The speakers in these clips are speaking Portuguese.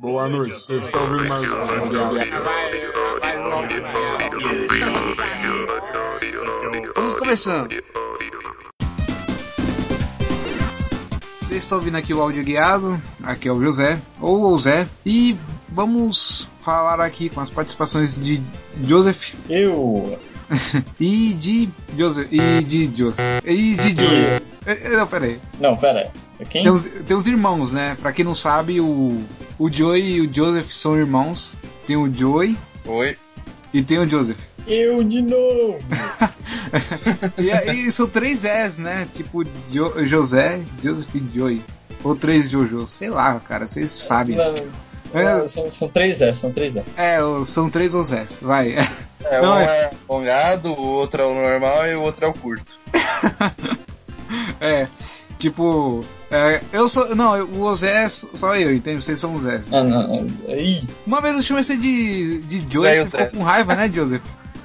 Boa noite, vocês estão ouvindo mais Vamos começando. Vocês estão ouvindo aqui o áudio guiado, aqui é o José, ou o Zé, e vamos falar aqui com as participações de Joseph Eu. e de Joseph, e de Joseph, e de Joey. Eh, Não, peraí. Não, pera aí. É Quem? Tem os, tem os irmãos, né? Pra quem não sabe, o, o Joey e o Joseph são irmãos. Tem o Joey Oi. e tem o Joseph. Eu de novo! E, aí são três S, né? Tipo jo, José, Joseph e Joey. Ou três Jojo. Sei lá, cara, vocês sabem Não, isso. não, É, são, são três S, são três S. é, são três ou Zé. Vai. É, Não, um é- é alongado, o outro é o normal e o outro é o curto. É. Tipo. É, eu sou. Não, eu- o Zé é só eu, entende? Vocês são os Zé. Ah, não. Ih. Uma vez eu chamei você de, de e você ficou Zé. com raiva, né, Joseph?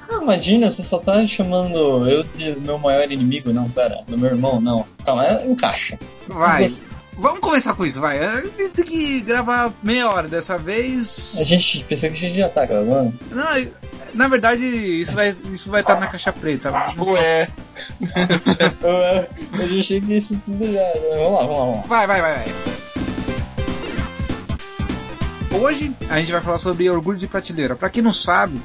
Ah, imagina, você só tá chamando eu de meu maior inimigo. Não, pera, do meu irmão, não. Calma, é- encaixa. Vai. Vamos começar com isso, vai. A gente tem que gravar meia hora dessa vez. A gente pensa que a gente já tá gravando. Não, na verdade, isso vai estar isso vai tá na caixa preta. Ué, Eu, eu já achei que isso tudo já. Vamos lá, vamos lá, vamos lá. Vai, vai, vai, vai. Hoje a gente vai falar sobre orgulho de prateleira. Pra quem não sabe,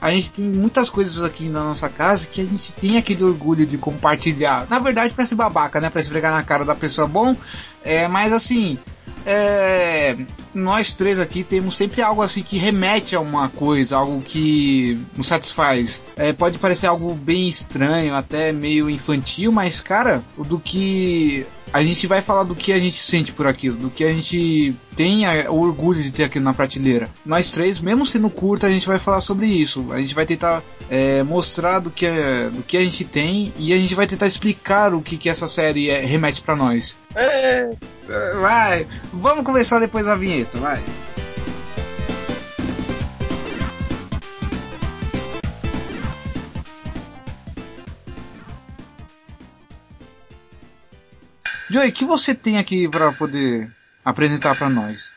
a gente tem muitas coisas aqui na nossa casa que a gente tem aquele orgulho de compartilhar. Na verdade, pra ser babaca, né? Pra esfregar na cara da pessoa bom. É, mas assim, é, nós três aqui temos sempre algo assim que remete a uma coisa, algo que nos satisfaz. É, pode parecer algo bem estranho, até meio infantil, mas cara, do que a gente vai falar do que a gente sente por aquilo, do que a gente tem a- o orgulho de ter aquilo na prateleira. Nós três, mesmo sendo curto, a gente vai falar sobre isso. A gente vai tentar é, mostrar do que, é- do que a gente tem e a gente vai tentar explicar o que, que essa série é, remete pra nós. é, Vai, vamos começar depois da vinheta, vai. Joey, o que você tem aqui para poder apresentar para nós?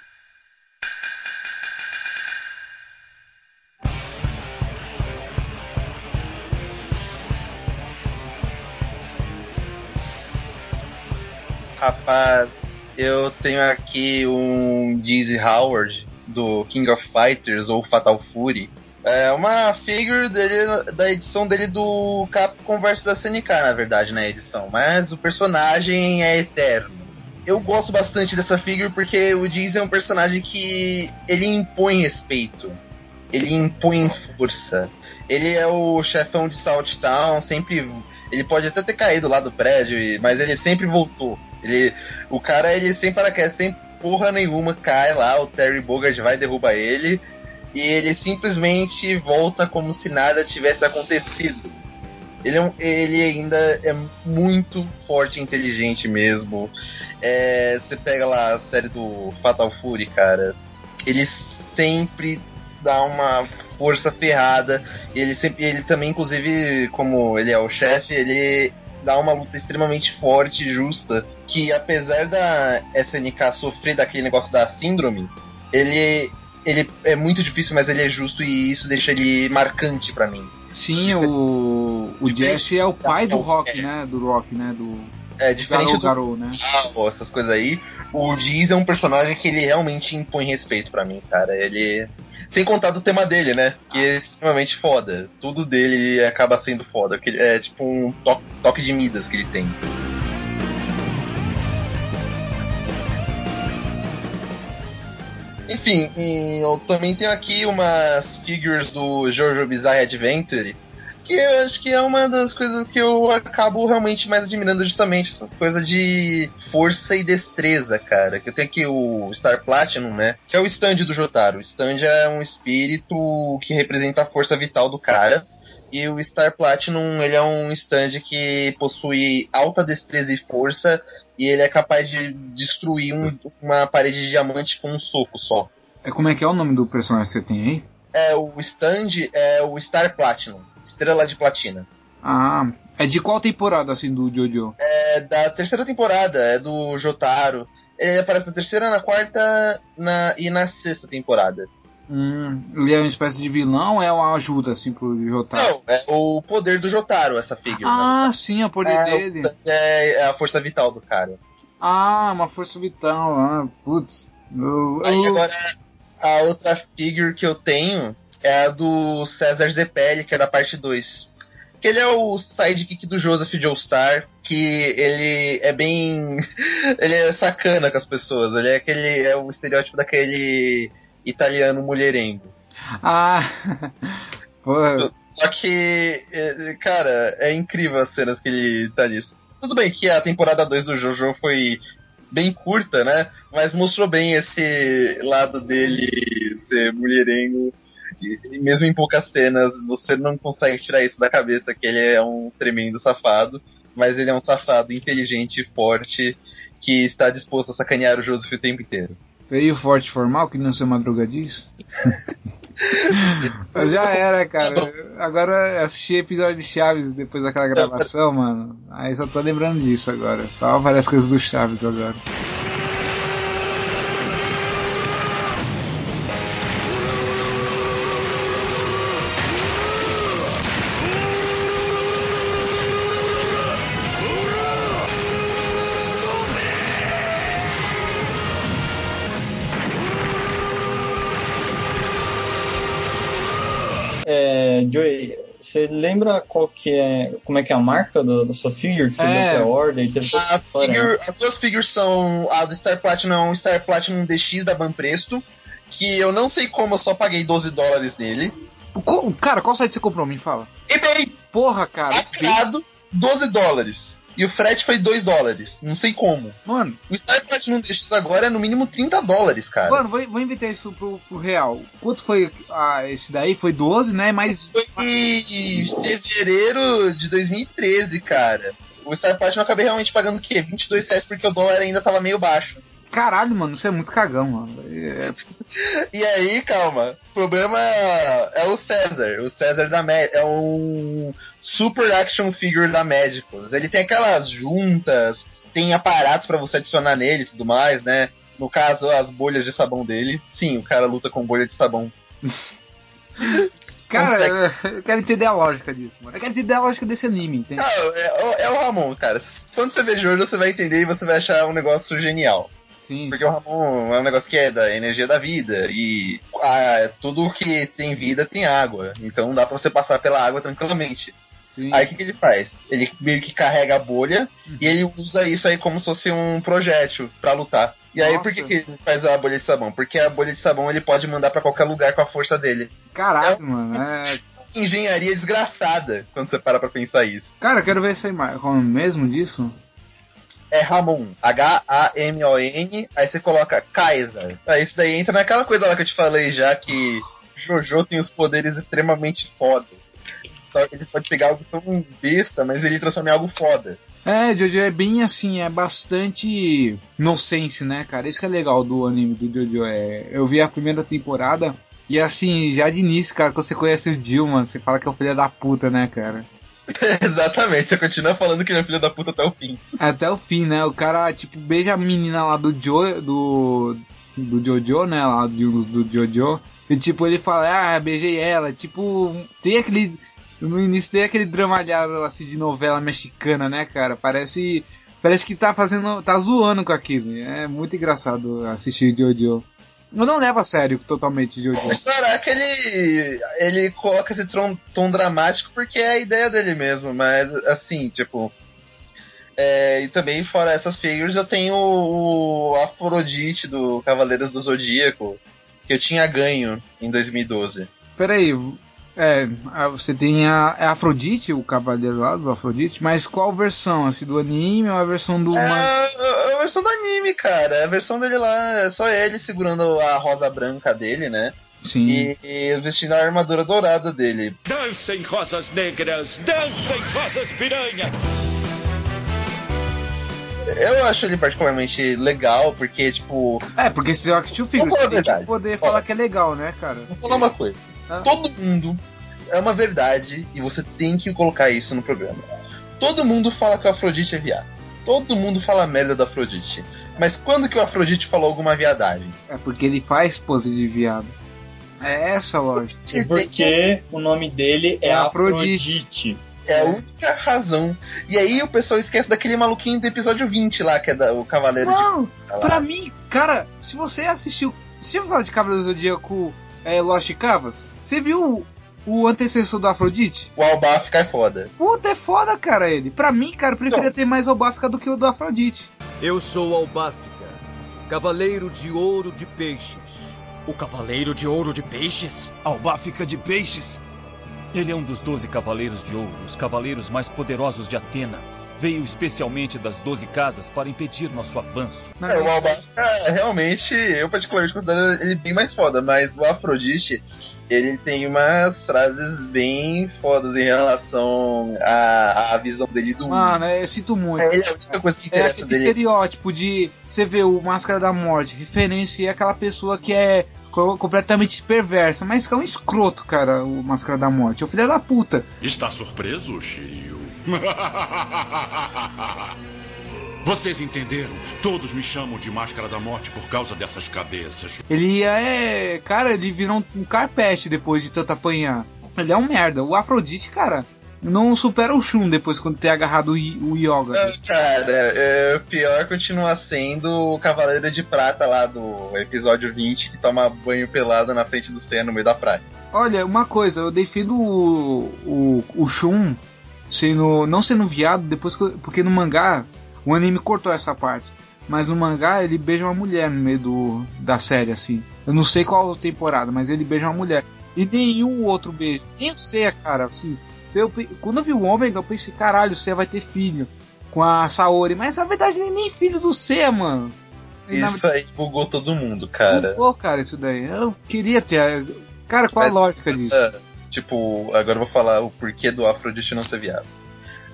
rapaz, eu tenho aqui um Dizzy Howard do King of Fighters ou Fatal Fury. É uma figure dele, da edição dele do Capcom vs da SNK, na verdade, na edição. Mas o personagem é eterno. Eu gosto bastante dessa figure porque o Dizzy é um personagem que ele impõe respeito. Ele impõe força. Ele é o chefão de Salt Town, sempre. Ele pode até ter caído lá do prédio, mas ele sempre voltou. Ele, o cara, ele sem paraquedas, sem porra nenhuma, cai lá, o Terry Bogard vai e derruba ele, e ele simplesmente volta como se nada tivesse acontecido. Ele, é um- ele ainda é muito forte e inteligente mesmo. É, você pega lá a série do Fatal Fury, cara. Ele sempre dá uma força ferrada. Ele sempre, ele também, inclusive, como ele é o chefe, ele dá uma luta extremamente forte e justa. Que apesar da SNK sofrer daquele negócio da síndrome, ele, ele é muito difícil, mas ele é justo e isso deixa ele marcante pra mim. Sim, o, o Jesse é o pai do É. Rock, né? Do Rock, né? Do É diferente Garou, do Garou, né? Garou, essas coisas aí. O Diz é um personagem que ele realmente impõe respeito pra mim, cara. Ele. Sem contar do tema dele, né? Que é extremamente foda. Tudo dele acaba sendo foda. É tipo um to- toque de Midas que ele tem. Enfim, eu também tenho aqui umas figures do Jojo Bizarre Adventure. Que eu acho que é uma das coisas que eu acabo realmente mais admirando justamente essas coisas de força e destreza, cara. Que eu tenho aqui o Star Platinum, né? Que é o stand do Jotaro. O stand é um espírito que representa a força vital do cara. E o Star Platinum, ele é um stand que possui alta destreza e força. E ele é capaz de destruir um- uma parede de diamante com um soco só. É, como é que é o nome do personagem que você tem aí? É, o stand é o Star Platinum. Estrela de Platina. Ah, é de qual temporada assim do Jojo? É da terceira temporada, é do Jotaro. Ele aparece na terceira, na quarta na, e na sexta temporada. Hum, ele é uma espécie de vilão ou é uma ajuda, assim, pro Jotaro? Não, é o poder do Jotaro, essa figure. Ah, sim, é o poder é, dele. É, é a força vital do cara. Ah, uma força vital. Ah, putz. Eu, Aí agora, a outra figure que eu tenho é a do César Zepelli, que é da parte 2. Que ele é o sidekick do Joseph Joestar, que ele é bem. ele é sacana com as pessoas. Ele é aquele. é o estereótipo daquele italiano mulherengo. Ah, Só que, é, cara, é incrível as cenas que ele tá nisso. Tudo bem que a temporada 2 do Jojo foi bem curta, né? Mas mostrou bem esse lado dele ser mulherengo. E, mesmo em poucas cenas, você não consegue tirar isso da cabeça que ele é um tremendo safado. Mas ele é um safado inteligente e forte que está disposto a sacanear o Joseph o tempo inteiro. Veio forte formal, que não seu madruga diz. Mas já era, cara. Agora assisti episódio de Chaves depois daquela gravação, mano. Aí só tô lembrando disso agora. Só várias coisas do Chaves agora. Você lembra qual que é, como é que é a marca do- da sua figure que você É. deu pra ordem? A figure- as duas figures são. A do Star Platinum é um Star Platinum DX da Banpresto. Que eu não sei como eu só paguei 12 dólares nele. Cara, qual site você comprou? Me fala. eBay, Porra, cara. lacrado, 12 dólares. E o frete foi 2 dólares. Não sei como. Mano, O Star Platinum DX agora é no mínimo 30 dólares, cara. mano, vou, vou inventar isso pro, pro real. Quanto foi ah, esse daí? Foi 12, né? Mas. Foi em fevereiro de 2013, cara. O Star Platinum eu acabei realmente pagando o quê? 22 reais porque o dólar ainda tava meio baixo. Caralho, mano, isso é muito cagão, mano. É- E aí, calma. O problema é o César. O César da Mé- é um super action figure da Magicals. Ele tem aquelas juntas, tem aparatos pra você adicionar nele e tudo mais, né? No caso, as bolhas de sabão dele. Sim, o cara luta com bolha de sabão. Cara, eu quero entender a lógica disso, mano. Eu quero entender a lógica desse anime, entende? Ah, é, é o Ramon, cara. Quando você vê Jojo, você vai entender e você vai achar um negócio genial. Sim, Porque o Ramon é um negócio que é da energia da vida. E ah, tudo que tem vida tem água. Então dá pra você passar pela água tranquilamente. sim. Aí o que, que ele faz? Ele meio que carrega a bolha e ele usa isso aí como se fosse um projétil pra lutar. E aí por que, Nossa. que ele faz a bolha de sabão? Porque a bolha de sabão ele pode mandar pra qualquer lugar com a força dele. Caralho, mano. É... Engenharia desgraçada quando você para pra pensar isso. Cara, eu quero ver essa imagem. Como mesmo disso? É Ramon, H-A-M-O-N, aí você coloca Kaiser. Aí isso daí entra naquela coisa lá que eu te falei já que Jojo tem os poderes extremamente fodas. Então, Ele pode pegar algo tão besta, mas ele transforma em algo foda. É, Jojo é bem assim, é bastante nonsense, né, cara? Isso que é legal do anime do Jojo. É, eu vi a primeira temporada e assim, já de início, cara, quando você conhece o Jill, mano, você fala que é o filho da puta, né, cara? Exatamente, você continua falando que ele é filho da puta até o fim. Até o fim, né? O cara, tipo, beija a menina lá do Jo, do, do Jojo, né? Lá do, do Jojo. E tipo, ele fala, ah, beijei ela. Tipo, tem aquele. No início tem aquele dramalhado assim de novela mexicana, né, cara? Parece. Parece que tá fazendo. tá zoando com aquilo. É muito engraçado assistir Jojo. Eu não levo a sério totalmente Jojo. Caraca, ele. ele coloca esse tom, tom dramático porque é a ideia dele mesmo, mas assim, tipo. é, e também, fora essas figures, eu tenho o, o Afrodite do Cavaleiros do Zodíaco, que eu tinha ganho em 2012. Peraí, é, você tem a, é Afrodite, o cavaleiro lá do Afrodite, mas qual versão? Assim, do anime ou a versão do. É a, a versão do anime, cara. A versão dele lá é só ele segurando a rosa branca dele, né? Sim. E, e vestindo a armadura dourada dele. Dancem rosas negras, dancem rosas piranha. Eu acho ele particularmente legal, porque, tipo, É, porque se tem action figure, você a tem que poder falar que é legal, né, cara? Vou falar uma coisa. Ah. Todo mundo é uma verdade e você tem que colocar isso no programa. Todo mundo fala que o Afrodite é viado. Todo mundo fala merda do Afrodite. Mas quando que o Afrodite falou alguma viadagem? É porque ele faz pose de viado. É essa a lógica. E porque o nome dele é, É Afrodite. Afrodite. É a única razão. E aí o pessoal esquece daquele maluquinho do episódio 20 lá, que é da- o Cavaleiro Não, de. lá. pra mim, cara, se você assistiu. Você já falou de Cavaleiro do Zodíaco é, Lost Cavas? Você viu o, o antecessor do Afrodite? O Albaf cai foda. Puta, é foda, cara, ele. Pra mim, cara, eu preferia ter mais Albáfica do que o do Afrodite. Eu sou Albáfica, cavaleiro de ouro de peixes. O Cavaleiro de Ouro de Peixes? Albáfica de Peixes? Ele é um dos doze cavaleiros de ouro, os cavaleiros mais poderosos de Atena. Veio especialmente das doze casas para impedir nosso avanço. Não, É, o Albaf, é, realmente, eu particularmente considero ele bem mais foda, mas o Afrodite, ele tem umas frases bem fodas em relação à, à visão dele do mundo. Mano, eu sinto muito. Ele é a única coisa que É interessa aquele dele. estereótipo de você vê o Máscara da Morte, referência aquela pessoa que é co- completamente perversa, mas que é um escroto, cara, o Máscara da Morte. É o filho da puta. Está surpreso, Shiryu? Vocês entenderam? Todos me chamam de Máscara da Morte por causa dessas cabeças. Ele é. Cara, ele vira um, carpete depois de tanto apanhar. Ele é um merda. O Afrodite, cara, não supera o Shun depois quando ter agarrado o, o Yoga. Não, Cara, é, o pior continua sendo o Cavaleiro de Prata lá do episódio 20, que toma banho pelado na frente do Senna no meio da praia. Olha, uma coisa, eu defendo o, o, o Shun sendo, não sendo viado, depois que, porque no mangá o anime cortou essa parte. Mas no mangá ele beija uma mulher no meio do, da série, assim. Eu não sei qual temporada, mas ele beija uma mulher. E nenhum outro beijo. Nem o Seiya, cara, assim. Eu, quando eu vi o Ômega, eu pensei, caralho, o Seiya vai ter filho com a Saori. Mas na verdade ele nem filho do Seiya, mano. Isso aí bugou todo mundo, cara. Bugou, cara, isso daí. Eu queria ter. Cara, qual a É- lógica disso? Tipo, agora eu vou falar o porquê do Afrodite não ser viado.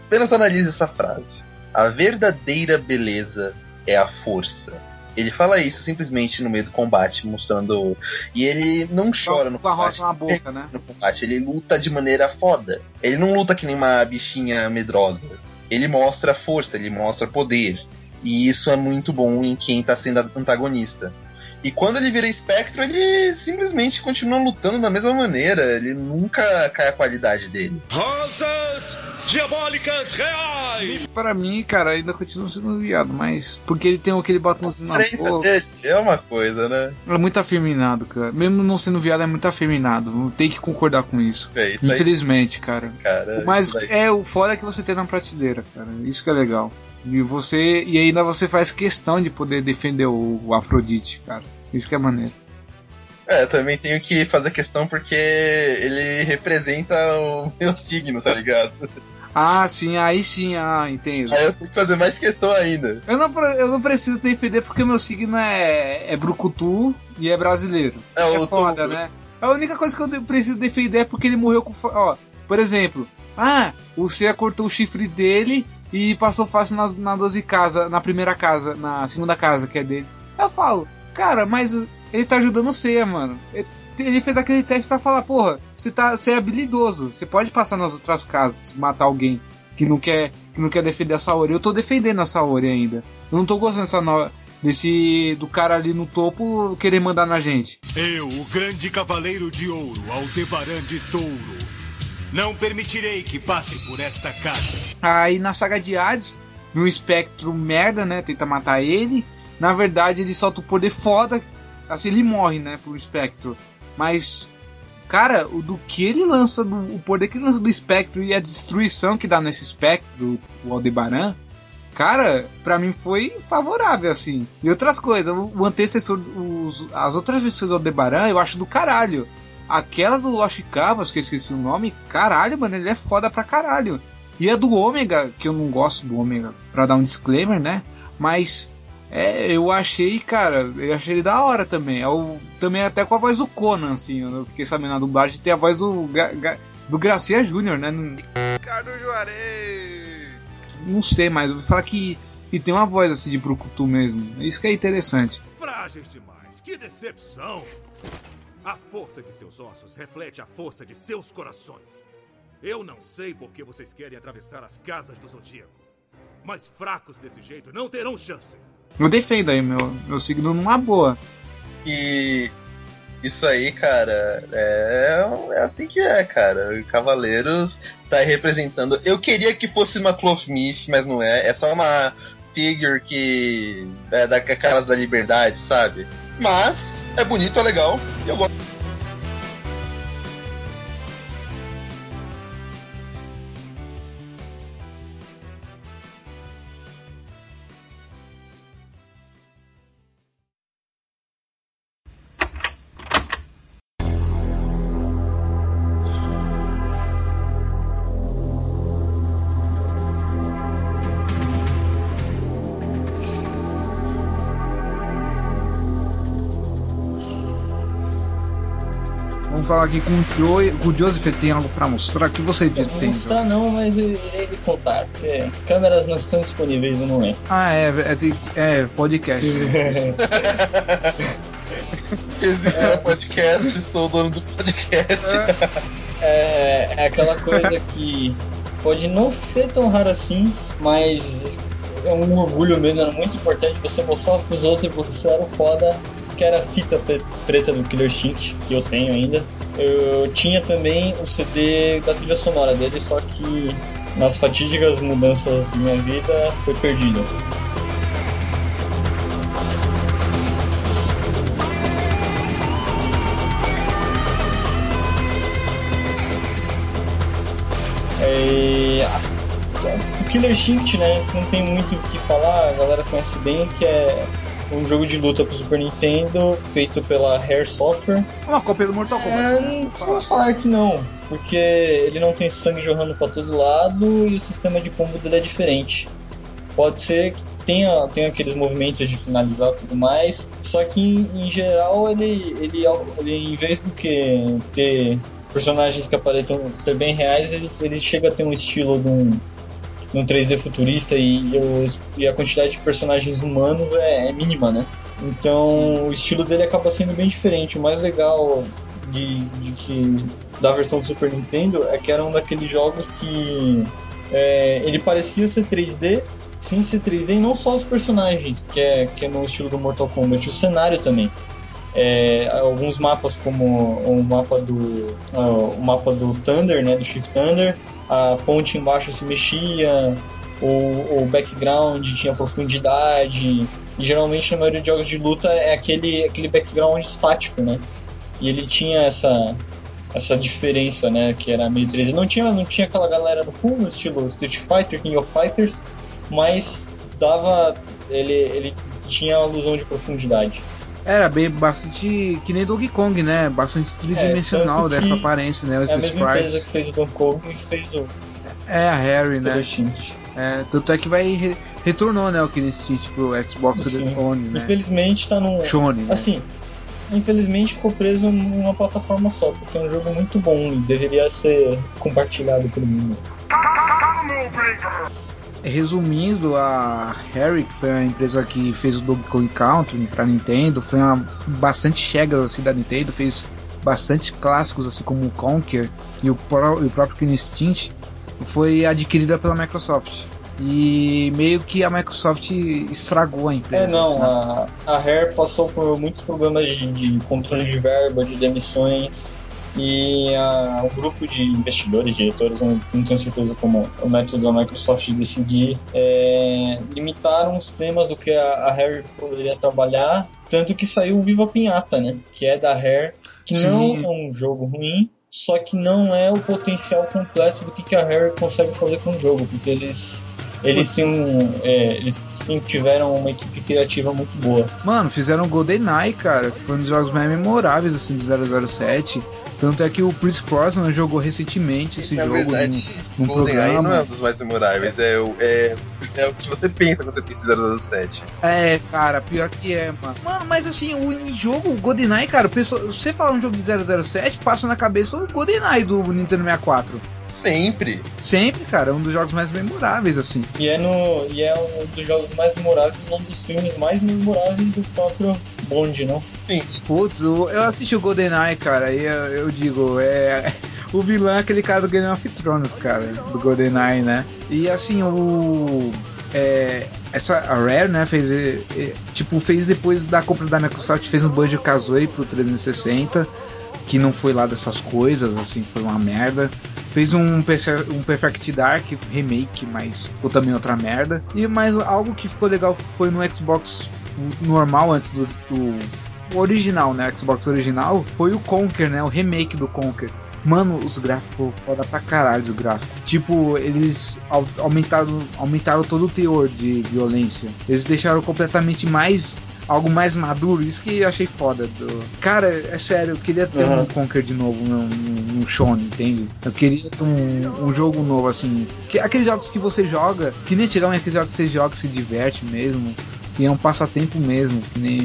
Apenas analise essa frase. A verdadeira beleza é a força. Ele fala isso simplesmente no meio do combate, mostrando. E ele não chora no combate. na boca, né? no combate. Ele luta de maneira foda. Ele não luta que nem uma bichinha medrosa. Ele mostra força, ele mostra poder. E isso é muito bom em quem tá sendo antagonista. E quando ele vira espectro, ele simplesmente continua lutando da mesma maneira. Ele nunca cai a qualidade dele. Rosas diabólicas reais! Para mim, cara, ainda continua sendo viado, mas. Porque ele tem aquele batomzinho na boca. dele é uma coisa, né? É muito afeminado, cara. Mesmo não sendo viado, é muito afeminado. Tem que concordar com isso. É isso aí, Infelizmente, cara. cara. Mas é o foda é que você tem na prateleira, cara. Isso que é legal. E você. E ainda você faz questão de poder defender o, o Afrodite, cara. Isso que é maneiro. É, também tenho que fazer questão porque ele representa o meu signo, tá ligado? Ah, sim, aí sim, ah, entendo. Aí eu tenho que fazer mais questão ainda. Eu não, eu não preciso defender porque meu signo é, é brucutu e é brasileiro. É, É o foda, tu- né? A única coisa que eu preciso defender é porque ele morreu com. Ó, por exemplo, ah, o Seiya cortou o chifre dele e passou fácil na, na 12 casa, na primeira casa, na segunda casa que é dele. Eu falo, cara, mas ele tá ajudando Seiya, mano. Ele, ele fez aquele teste pra falar, porra, você tá, você é habilidoso, você pode passar nas outras casas, matar alguém que não quer, que não quer defender a Saori. Eu tô defendendo a Saori ainda. Eu não tô gostando dessa no- desse do cara ali no topo querer mandar na gente. Eu, o grande cavaleiro de ouro, Aldebaran de Touro, não permitirei que passe por esta casa. Aí na saga de Hades, no espectro merda, né? Tenta matar ele. Na verdade, ele solta o poder foda. Assim, ele morre, né? Pro espectro. Mas, cara, o do que ele lança, do, o poder que ele lança do espectro e a destruição que dá nesse espectro, o Aldebaran. Cara, pra mim foi favorável, assim. E outras coisas, o, o antecessor, os- as outras versões do Aldebaran eu acho do caralho. Aquela do Lost Cavas, que eu esqueci o nome, caralho, mano, ele é foda pra caralho. E a do Ômega, que eu não gosto do Ômega, pra dar um disclaimer, né? Mas é, eu achei, cara, eu achei ele da hora também. É o, também até com a voz do Conan, assim. Eu fiquei sabendo na dublagem tem a voz do, Ga- Ga- do Gracia Júnior, né? Ricardo Juarez. Não sei, mas eu ouvi falar que, que tem uma voz assim de Brucutu mesmo. Isso que é interessante. Frágeis demais, que decepção! A força de seus ossos reflete a força de seus corações. Eu não sei por que vocês querem atravessar as casas do Zodíaco. Mas fracos desse jeito não terão chance. Eu defendo aí meu, meu signo numa boa. E isso aí, cara, é, é assim que é, cara. Cavaleiros tá aí representando. Eu queria que fosse uma Clothmith, mas não é. É só uma figure que é da caras da liberdade, sabe? Mas é bonito, é legal. E eu gosto. Aqui com o, Joe, com o Joseph, ele tem algo pra mostrar? O que você Não tem? vou mostrar não, mas eu irei lhe contar. porque câmeras não estão disponíveis no momento. Ah, é, é, de- é podcast. Esse é o podcast, sou o dono do podcast. É, é aquela coisa que pode não ser tão raro assim, mas é um orgulho mesmo, era muito importante você mostrar pros outros e você era o foda, que era a fita pre- preta do Killer Instinct, que eu tenho ainda. Eu tinha também o CD da trilha sonora dele, só que nas fatídicas mudanças de minha vida foi perdido. É, o Killer Instinct, né, não tem muito o que falar, a galera conhece bem, que é um jogo de luta pro Super Nintendo, feito pela Rare Software. É uma cópia do Mortal Kombat. É, não vamos falar que não, porque ele não tem sangue jorrando pra todo lado e o sistema de combo dele é diferente. Pode ser que tenha, tenha aqueles movimentos de finalizar e tudo mais, só que em, em geral ele, ele, ele, em vez do que ter personagens que aparentam ser bem reais, ele, ele chega a ter um estilo de um, de um 3D futurista e, os- e a quantidade de personagens humanos é, é mínima, né? Então o estilo dele acaba sendo bem diferente. O mais legal de, de que da versão do Super Nintendo é que era um daqueles jogos que é, ele parecia ser 3D, sem ser 3D, e não só os personagens, que é, que é no estilo do Mortal Kombat, o cenário também. É, alguns mapas como o mapa do ah, o mapa do Thunder, né, do Shift Thunder, a ponte embaixo se mexia, o, o background tinha profundidade, e geralmente na maioria de jogos de luta é aquele, aquele background estático, né? E ele tinha essa essa diferença, né, que era meio 3D. Não tinha, não tinha aquela galera no fundo, estilo Street Fighter, King of Fighters, mas dava ele, ele tinha a ilusão de profundidade. Era bem bastante. que nem Donkey Kong, né? Bastante tridimensional que dessa aparência, né? É a mesma empresa sprites. que fez o Donkey Kong e fez o É a Harry, né? É, tanto é que vai. Re retornou, né? O Killer Instinct pro Xbox Sim. One, né? Infelizmente tá num. Shone, né? Assim, infelizmente ficou preso numa plataforma só, porque é um jogo muito bom e deveria ser compartilhado pelo mundo. Resumindo, a Harry, que foi a empresa que fez o Donkey Kong Country pra Nintendo, foi uma bastante chegas assim da Nintendo, fez bastante clássicos assim como o Conker e o, pró- e o próprio Killer Instinct, foi adquirida pela Microsoft. E meio que a Microsoft estragou a É, empresa. assim. não, a, a Rare passou por muitos problemas de, de controle de verba, de demissões, e a- o grupo de investidores, diretores, não tenho certeza como o método da Microsoft de decidir, é, limitaram os temas do que a, a Rare poderia trabalhar, tanto que saiu o Viva Pinhata, né, que é da Rare, que Sim. não é um jogo ruim, só que não é o potencial completo do que, que a Rare consegue fazer com o jogo, porque eles eles um, é, eles sim tiveram uma equipe criativa muito boa. Mano, fizeram o GoldenEye, cara, que foi um dos jogos mais memoráveis assim do 007. Tanto é que o Chris Brosnan jogou recentemente esse Na jogo verdade, num, num GoldenEye não é um dos mais memoráveis, é, o- é, é o que você pensa quando você pensa em 007. É, cara, pior que é, mano. Mano, mas assim, o jogo, o GoldenEye, cara, o pessoal, você fala um jogo de 007, passa na cabeça o GoldenEye do Nintendo 64. Sempre. Sempre, cara, é um dos jogos mais memoráveis, assim. E é, no, e é um dos jogos mais memoráveis, um dos filmes mais memoráveis do próprio Bond, não? Sim. Putz, eu assisti o GoldenEye, cara, e eu, eu digo, é. O vilão é aquele cara do Game of Thrones, cara, do GoldenEye, né? E assim, o. é, essa a Rare, né, fez é, tipo fez depois da compra da Microsoft, fez um Banjo Kazooie pro 360, que não foi lá dessas coisas, assim, foi uma merda. Fez um, um Perfect Dark remake, mas ficou também outra merda. E mais algo que ficou legal foi no Xbox normal antes do, do original, né, Xbox original, foi o Conker, né, o remake do Conker Mano, os gráficos foda pra caralho, os gráficos. Tipo, eles aumentaram, aumentaram todo o teor de violência. Eles deixaram completamente mais algo mais maduro, isso que eu achei foda. Do... Cara, é sério, eu queria ter uhum. um Conquer de novo no, no, no Shone, entende? Eu queria ter um, um jogo novo, assim. Que, aqueles jogos que você joga, que nem antigamente aqueles jogos que você joga e se diverte mesmo, que é um passatempo mesmo, que nem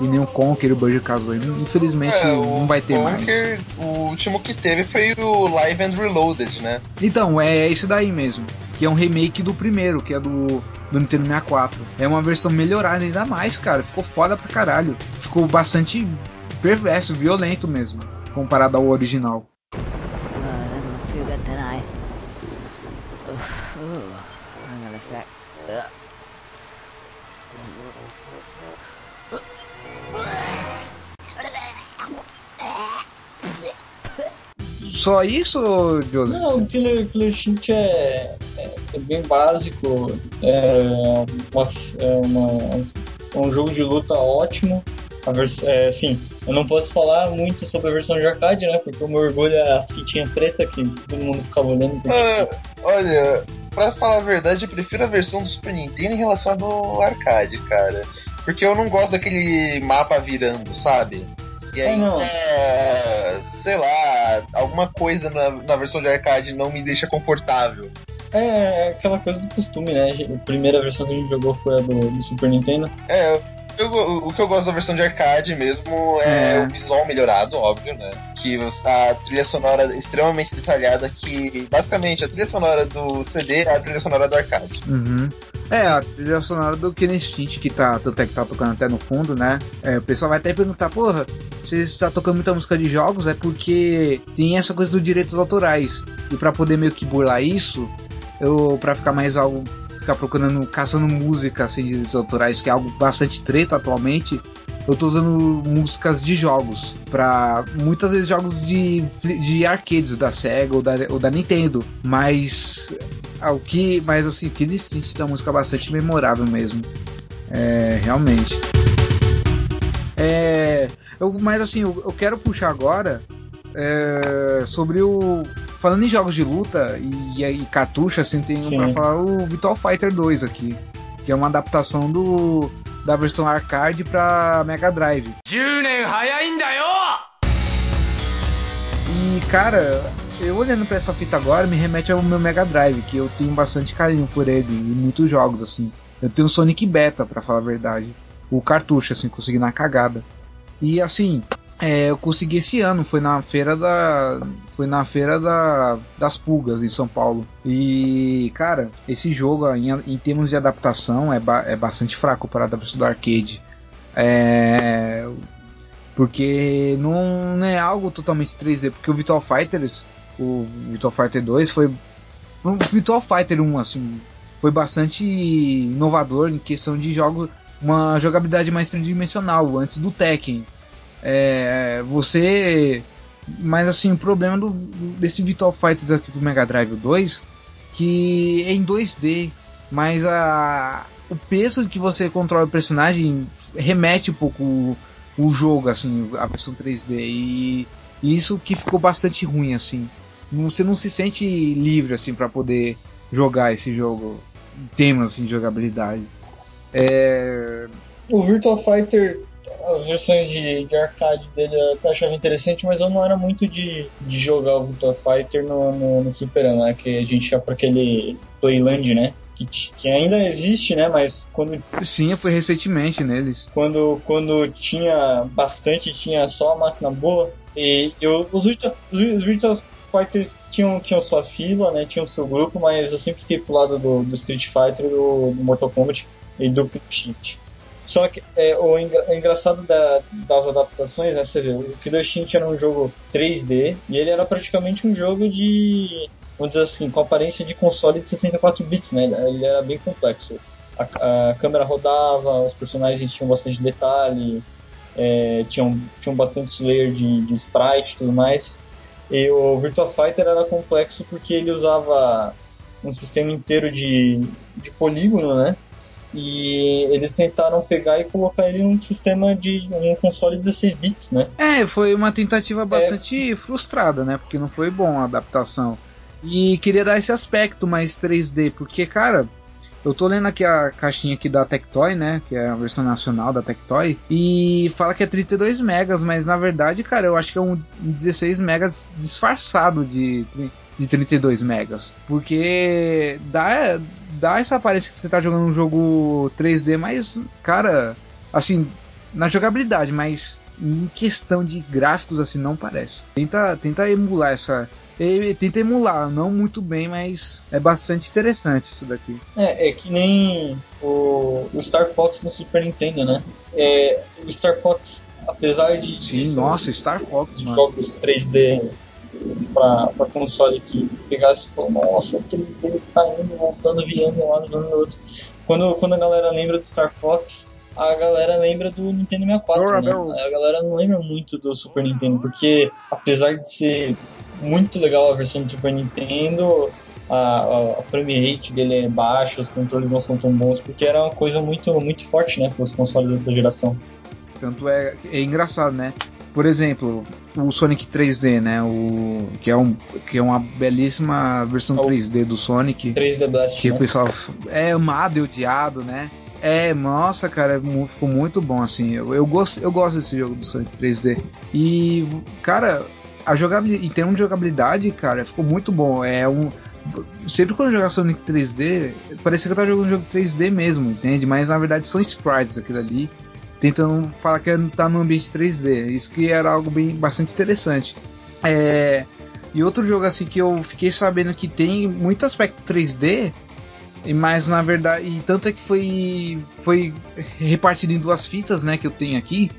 e nem o Conker e o Banjo Kazooie. Infelizmente é, não vai ter Conker, mais. O último que teve foi o Live and Reloaded, né? Então, é esse daí mesmo. Que é um remake do primeiro, que é do, do Nintendo 64. É uma versão melhorada ainda mais, cara. Ficou foda pra caralho. Ficou bastante perverso, violento mesmo, comparado ao original. Só isso, Joseph? Não, o Killer, Killer Instinct é, é, é, bem básico. É, uma, é, uma, é um jogo de luta ótimo. A vers é, sim, eu não posso falar muito sobre a versão de arcade, né? Porque o meu orgulho é a fitinha preta que todo mundo ficava olhando. Ah, olha, pra falar a verdade, eu prefiro a versão do Super Nintendo em relação à do arcade, cara. Porque eu não gosto daquele mapa virando, sabe? E aí, é, sei lá, alguma coisa na, na versão de arcade não me deixa confortável. É, é aquela coisa do costume, né? A primeira versão que a gente jogou foi a do, do Super Nintendo. É, eu, o que eu gosto da versão de arcade mesmo é, é, o visual melhorado, óbvio, né? Que a trilha sonora é extremamente detalhada, que basicamente a trilha sonora do CD é a trilha sonora do arcade. Uhum. É, a trilha sonora do Killer Instinct que tá, que tá tocando até no fundo, né? É, o pessoal vai até perguntar, porra, você está tocando muita música de jogos, é porque tem essa coisa dos direitos autorais. E para poder meio que burlar isso, eu para ficar mais algo ficar procurando, caçando música sem assim, direitos autorais, que é algo bastante treta atualmente, eu tô usando músicas de jogos, para muitas vezes jogos de, de arcades da Sega ou da, ou da Nintendo, mas o que, mas assim, o Killer Instinct tem uma música bastante memorável mesmo, é, realmente. É, eu, mas assim, eu, eu quero puxar agora é, sobre o. Falando em jogos de luta e, e cartucho, assim, tem Sim. pra falar o Virtual Fighter 2 aqui. Que é uma adaptação do, da versão arcade pra Mega Drive. E cara, eu olhando pra essa fita agora me remete ao meu Mega Drive, que eu tenho bastante carinho por ele e muitos jogos, assim. Eu tenho o Sonic Beta, para falar a verdade. O cartucho, assim, consegui na cagada. E assim, é, eu consegui esse ano, foi na feira da. Foi na feira da, das pulgas em São Paulo. E, cara, esse jogo em, em termos de adaptação é, ba, é bastante fraco para a do arcade. É, porque não, não, é algo totalmente 3D, porque o Virtual Fighters, o Virtual Fighter 2 foi. O Virtual Fighter 1, assim, foi bastante inovador em questão de jogo, uma jogabilidade mais tridimensional, antes do Tekken. É, você. Mas assim, o problema do, desse Virtual Fighters aqui pro Mega Drive 2 que é em 2D, mas a, o peso que você controla o personagem remete um pouco o, o jogo, assim, a versão 3D. E, e, isso que ficou bastante ruim, assim. Você não se sente livre, assim, para poder jogar esse jogo. Temas assim, de jogabilidade. É... O Virtual Fighter as versões de, de arcade dele eu achava interessante, mas eu não era muito de, de jogar o Virtua Fighter no, no, no né? Que a gente ia para aquele Playland, né? Que, que, ainda existe, né? Mas quando. Sim, foi recentemente neles. Quando, quando tinha bastante, tinha só a máquina boa. E eu, os, Virtua, os Virtua Fighters tinham, tinham sua fila, né? Tinham seu grupo, mas eu sempre fiquei pro lado do, do Street Fighter, do, do Mortal Kombat e do Shift. Só que é, o, engra, o engraçado da, das adaptações, né, você vê, o Killer Instinct era um jogo 3D e ele era praticamente um jogo de vamos dizer assim, com aparência de console de 64 bits, né? Ele era bem complexo. A, a câmera rodava, os personagens tinham bastante detalhe, é, tinham, tinham bastante layer de, de sprite e tudo mais. E o Virtua Fighter era complexo porque ele usava um sistema inteiro de, de polígono, né? E eles tentaram pegar e colocar ele num sistema de um console 16 bits, né? É, foi uma tentativa bastante é. frustrada, né? Porque não foi bom a adaptação. E queria dar esse aspecto mais 3D, porque, cara, eu tô lendo aqui a caixinha aqui da Tectoy, né? Que é a versão nacional da Tectoy. E fala que é 32 megas, mas na verdade, cara, eu acho que é um 16 megas disfarçado de, de 32 megas. Porque dá, dá essa aparência que você tá jogando um jogo 3D, mas, cara, assim, na jogabilidade, mas em questão de gráficos, assim, não parece. Tenta, tenta emular essa, tenta emular, não muito bem, mas é bastante interessante isso daqui. É, é que nem o, o Star Fox no Super Nintendo, né? É, o Star Fox, apesar de. Sim, de, nossa, Star Fox, mano. Jogos 3D pra, pra console que pegasse e falou, nossa, o 3D tá indo, voltando, virando um lado, virando no outro. Quando, quando a galera lembra do Star Fox, a galera lembra do Nintendo 64, né? A galera não lembra muito do Super Nintendo, porque apesar de ser muito legal a versão do Super Nintendo. A, a, frame rate dele é baixa, os controles não são tão bons, porque era uma coisa muito, muito forte, né, para os consoles dessa geração. Tanto é, é engraçado, né? Por exemplo, o Sonic 3D, né? O, que, é um, que é uma belíssima versão 3D do Sonic. 3D Blast. Que né? o pessoal é amado e odiado, né? É, nossa, cara, é ficou muito bom assim. Eu, eu, gosto, eu gosto desse jogo do Sonic 3D. E, cara, a jogabilidade, em termos de jogabilidade, cara, ficou muito bom. É um sempre quando eu jogar Sonic 3D, parecia que eu tava jogando um jogo 3D mesmo, entende? Mas na verdade são sprites aquilo ali, tentando falar que tá no ambiente 3D. Isso que era algo bem bastante interessante. É, e outro jogo assim que eu fiquei sabendo que tem muito aspecto 3D, mas na verdade, e tanto é que foi foi repartido em duas fitas, né, que eu tenho aqui,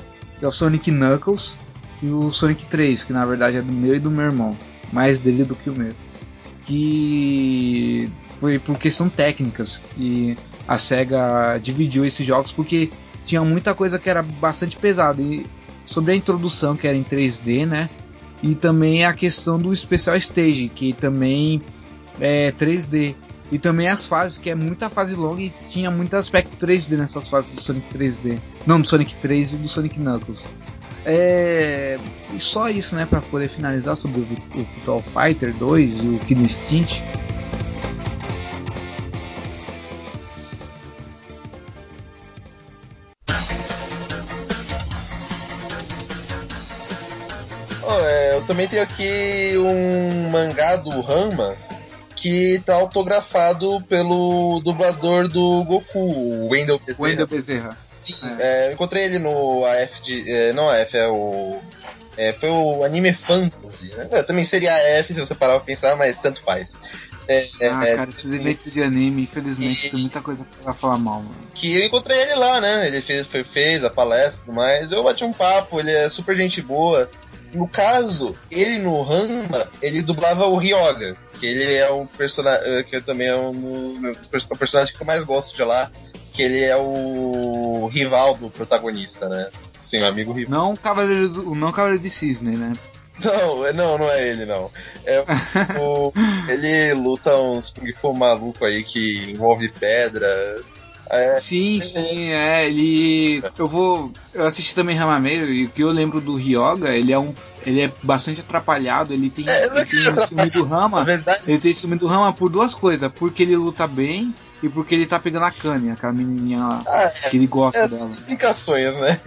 é o Sonic Knuckles e o Sonic 3, que na verdade é do meu e do meu irmão, mais dele do que o meu. Que foi por questão técnicas e a Sega dividiu esses jogos porque tinha muita coisa que era bastante pesada e sobre a introdução que era em 3D, né? E também a questão do Special Stage, que também é 3D. E também as fases, que é muita fase longa e tinha muito aspecto 3D nessas fases do Sonic 3D. Não, do Sonic 3 e do Sonic Knuckles. É, e só isso, né, para poder finalizar sobre o, o Virtual Fighter 2 e o Killer Instinct. Oh, é, eu também tenho aqui um mangá do Rama que tá autografado pelo dublador do Goku, o Wendell Bezerra. Wendell Bezerra. Sim, é. É, eu encontrei ele no AF de. É, não AF, é o. É, foi o Anime Fantasy, né? É, também seria AF se você parar pra pensar, mas tanto faz. É, ah, cara, esses eventos de anime, infelizmente, e, tem muita coisa pra falar mal, mano. Que eu encontrei ele lá, né? Ele fez, fez a palestra e tudo mais. Eu bati um papo, ele é super gente boa. No caso, ele no Ranma, ele dublava o Ryoga, que ele é um personagem que também é um dos meus personagens que eu mais gosto de lá, que ele é o rival do protagonista, né? Sim, o amigo rival. Não o Cavaleiro, do, não Cavaleiro de Cisne, né? Não, é, não, não é ele, não. É o, ele luta uns Kung Fu maluco aí que envolve pedra. É, sim, sim, é, ele. Eu vou. Eu assisti também Ramameiro e o que eu lembro do Ryoga, ele é um. Ele é bastante atrapalhado, ele tem, é, ele tem ciúme do Rama. Ele tem ciúme do Rama por duas coisas, porque ele luta bem e porque ele tá pegando a Kanye, aquela menininha lá, ah, é, que ele gosta é, dela. explicações, né?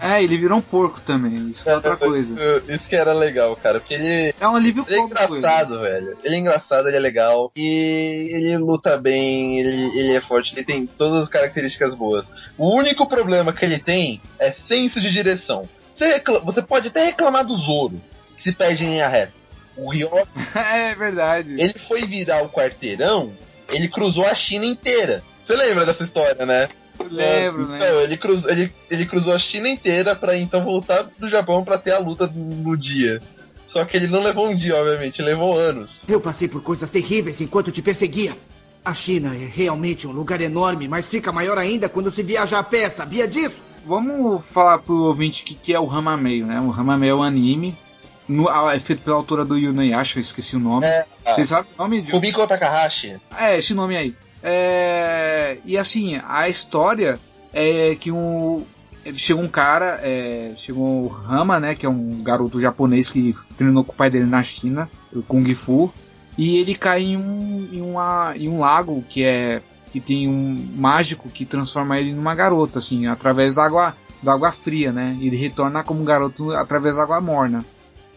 É, ele virou um porco também, isso é, é outra coisa. Isso que era legal, cara, porque ele. É um alívio ele é engraçado, velho. Ele é engraçado, ele é legal. E ele luta bem, ele, ele é forte, ele tem todas as características boas. O único problema que ele tem é senso de direção. Você, reclama, você pode até reclamar do Zoro, que se perde em linha reta. O Ryo. é verdade. Ele foi virar o quarteirão, ele cruzou a China inteira. Você lembra dessa história, né? lembro, né? Então, ele, cruzou, ele, ele cruzou a China inteira para então voltar pro Japão para ter a luta no dia. Só que ele não levou um dia, obviamente, levou anos. Eu passei por coisas terríveis enquanto te perseguia. A China é realmente um lugar enorme, mas fica maior ainda quando se viaja a pé, sabia disso? Vamos falar pro ouvinte o que, que é o Ramameio, né? O Ramameio é um anime. No, é feito pela autora do Yunayasha, eu esqueci o nome. É, Vocês sabem o nome? De... Kumiko Takahashi. É, esse nome aí. É... E assim, a história é que um. Chegou um cara, é... chegou o Rama, né? Que é um garoto japonês que treinou com o pai dele na China, o Kung Fu. E ele cai em um, em, uma, em um lago que é. Que tem um mágico que transforma ele numa garota, assim, através da água, da água fria, né? Ele retorna como garoto através da água morna.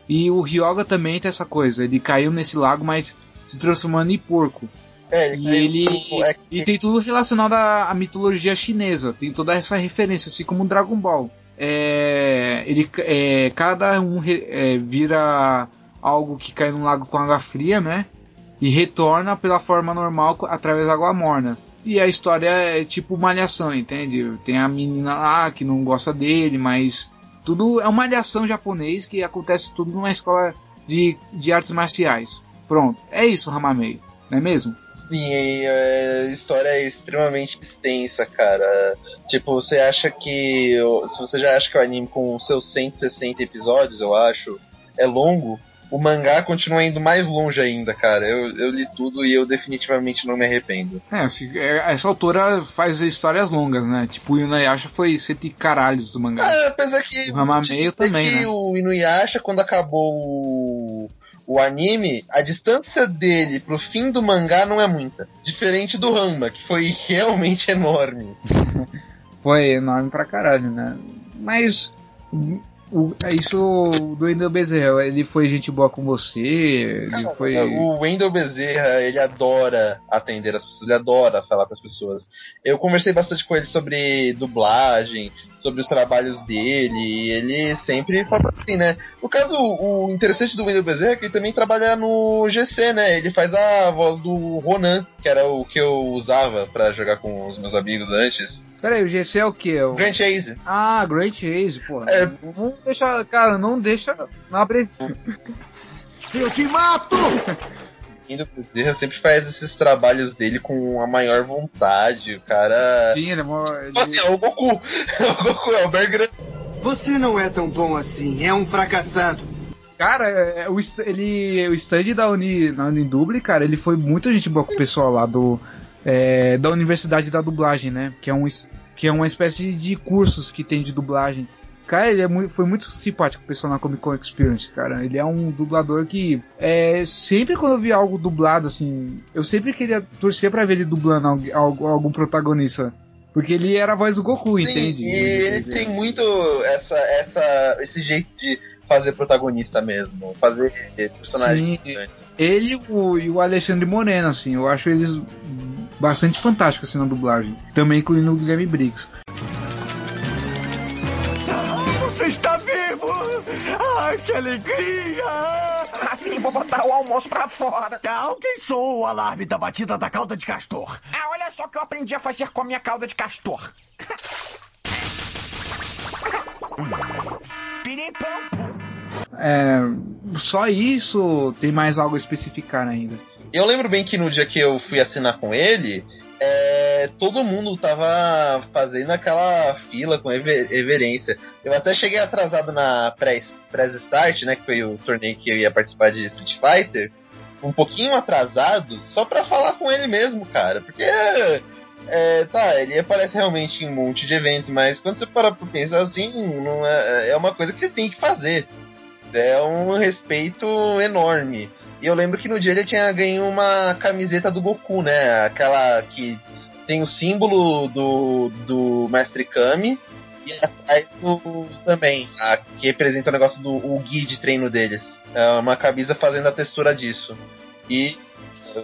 E o Ryoga também tem essa coisa, ele caiu nesse lago, mas se transformando em porco. É, e ele é... e tem tudo relacionado à, à, mitologia chinesa, tem toda essa referência, assim como o Dragon Ball. É, ele, é, cada um re, é, vira algo que cai num lago com água fria, né? E retorna pela forma normal através da água morna. E a história é tipo malhação, entende? Tem a menina lá que não gosta dele, mas tudo é uma malhação japonês que acontece tudo numa escola de, de artes marciais. Pronto, é isso, Ramamei, não é mesmo? Sim, a história é extremamente extensa, cara. Tipo, você acha que. Se você já acha que o anime com seus 160 episódios, eu acho, é longo, o mangá continua indo mais longe ainda, cara. Eu, eu li tudo e eu definitivamente não me arrependo. É, assim, essa autora faz histórias longas, né? Tipo, o Inuyasha foi sete caralhos do mangá. É, apesar que. O Hamameio também, que né? o Inuyasha, quando acabou o, o anime, a distância dele pro fim do mangá não é muita. Diferente do Ramba, que foi realmente enorme. foi enorme pra caralho, né? Mas o, é isso do Wendel Bezerra, ele foi gente boa com você? Cara, foi... O Wendel Bezerra, ele adora atender as pessoas, ele adora falar com as pessoas. Eu conversei bastante com ele sobre dublagem, sobre os trabalhos dele, e ele sempre fala assim, né? No caso, o interessante do Wendel Bezerra é que ele também trabalha no GC, né? Ele faz a voz do Ronan, que era o que eu usava para jogar com os meus amigos antes. Peraí, o GC é o que? O... Grand Chase. Ah, Grand Chase, pô. É... Não deixa, cara, não deixa. Não abre. Eu te mato! Indo Bezerra sempre faz esses trabalhos dele com a maior vontade. O cara. Sim, ele é mó. Ele... Assim, é o Goku. É o Goku, é o Bear Você não é tão bom assim, é um fracassado. Cara, é, o, ele, o stand da Uni, na Uniduble, cara, ele foi muita gente boa com o pessoal lá do, é, da Universidade da Dublagem, né? Que é, um, que é uma espécie de cursos que tem de dublagem. Cara, ele é muito, foi muito simpático o pessoal na Comic Con Experience, cara. Ele é um dublador que é, sempre quando eu vi algo dublado, assim, eu sempre queria torcer para ver ele dublando algum, algum protagonista. Porque ele era a voz do Goku, Sim, entende? E ele tem muito essa, essa, esse jeito de fazer protagonista mesmo, fazer personagem. Sim, ele o, e o Alexandre Moreno, assim, eu acho eles bastante fantásticos assim na dublagem. Também incluindo o Guilherme Briggs. Ai, que alegria! Assim vou botar o almoço pra fora. Alguém soou o alarme da batida da cauda de castor. Ah, olha só o que eu aprendi a fazer com a minha cauda de castor. É, só isso tem mais algo a especificar ainda. Eu lembro bem que no dia que eu fui assinar com ele, é, todo mundo tava fazendo aquela fila com reverência. Eu até cheguei atrasado na pré-start, né? Que foi o torneio que eu ia participar de Street Fighter. Um pouquinho atrasado, só pra falar com ele mesmo, cara. Porque. É, tá, ele aparece realmente em um monte de eventos, mas quando você para pra pensar assim, não é, é uma coisa que você tem que fazer. É um respeito enorme. E eu lembro que no dia ele tinha ganho uma camiseta do Goku, né? Aquela que tem o símbolo do, do Mestre Kami e atrás o, também, a, que representa o negócio do o gui de treino deles. É uma camisa fazendo a textura disso. E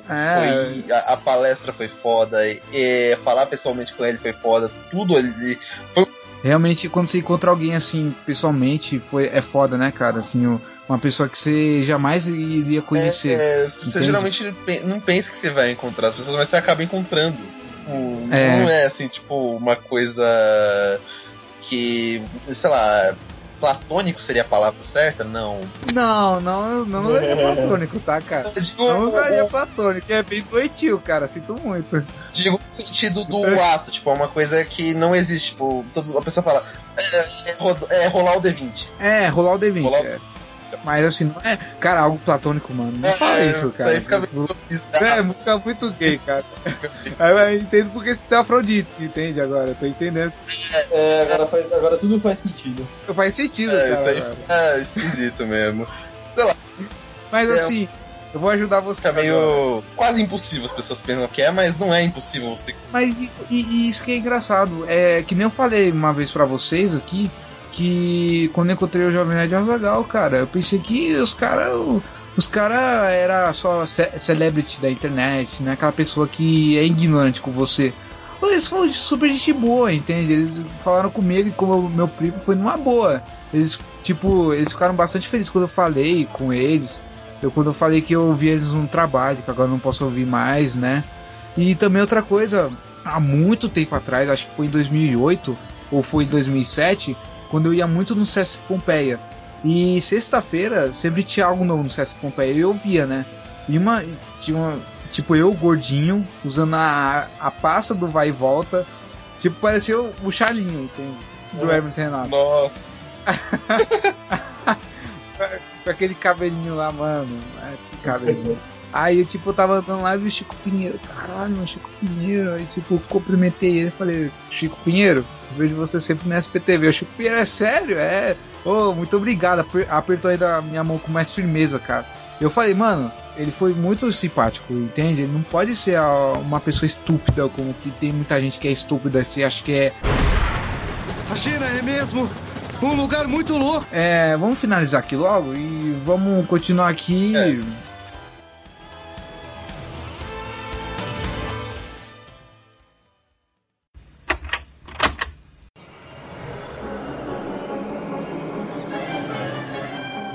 é. foi, a, a, palestra foi foda, e, e, falar pessoalmente com ele foi foda, tudo ali. Foi Realmente, quando você encontra alguém assim, pessoalmente, foi, é foda, né, cara? Assim, uma pessoa que você jamais iria conhecer. É, é, você geralmente não pensa que você vai encontrar as pessoas, mas você acaba encontrando. Tipo, é. Não é assim, tipo, uma coisa que, sei lá, platônico seria a palavra certa? Não. Não, não, não usaria platônico, tá, cara? Digo, Não usaria é, platônico, é bem doentio, cara. Sinto muito. digo no sentido do ato, tipo, é uma coisa que não existe. Tipo, todo, a pessoa fala, é, é é rolar o D20. É, rolar o D20. Rolar o- é. Mas assim, não é, cara, algo platônico, mano. Não fala isso, cara. aí fica meio É, fica muito gay, cara. Aí eu entendo porque você tem Afrodite, entende agora? Eu tô entendendo. É, agora, faz, agora tudo faz sentido. Faz sentido, É, cara. isso aí agora. é esquisito mesmo. Sei lá, Mas É. assim, eu vou ajudar você. fica agora. meio quase impossível as pessoas pensam que é, mas não é impossível você. Mas e, e- e isso que é engraçado. É que nem eu falei uma vez pra vocês aqui, que quando encontrei o Jovem Nerd Azagal, cara, eu pensei que os caras. Os caras era só ce- celebrity da internet, né? Aquela pessoa que é ignorante com você. Eles foram super gente boa, entende? Eles falaram comigo e com o meu primo foi numa boa. Eles, tipo, eles ficaram bastante felizes quando eu falei com eles. Eu quando eu falei que eu ouvi eles no trabalho, que agora não posso ouvir mais, né? E também outra coisa, há muito tempo atrás, acho que foi em 2008 ou foi em 2007, quando eu ia muito no Sesc Pompeia. E sexta-feira sempre tinha algo novo no Sesc Pompeia e eu via, né? E uma, tinha uma, tipo eu gordinho, usando a, a pasta do vai e volta, tipo parecia o, Charlinho, entende? Do Hermes Renato. Nossa. Com aquele cabelinho lá, mano. Ah, que cabelinho. Aí, tipo, eu tava andando lá e vi o Chico Pinheiro. Caralho, Chico Pinheiro. Aí, tipo, cumprimentei ele e falei, Chico Pinheiro, vejo você sempre no SPTV. O Chico Pinheiro, é sério? É. Ô, muito obrigado. Aper- Apertou ainda a minha mão com mais firmeza, cara. Eu falei, mano, ele foi muito simpático, entende? Ele não pode ser uma pessoa estúpida, como que tem muita gente que é estúpida, você acha que é. A China é mesmo um lugar muito louco. É, vamos finalizar aqui logo e vamos continuar aqui.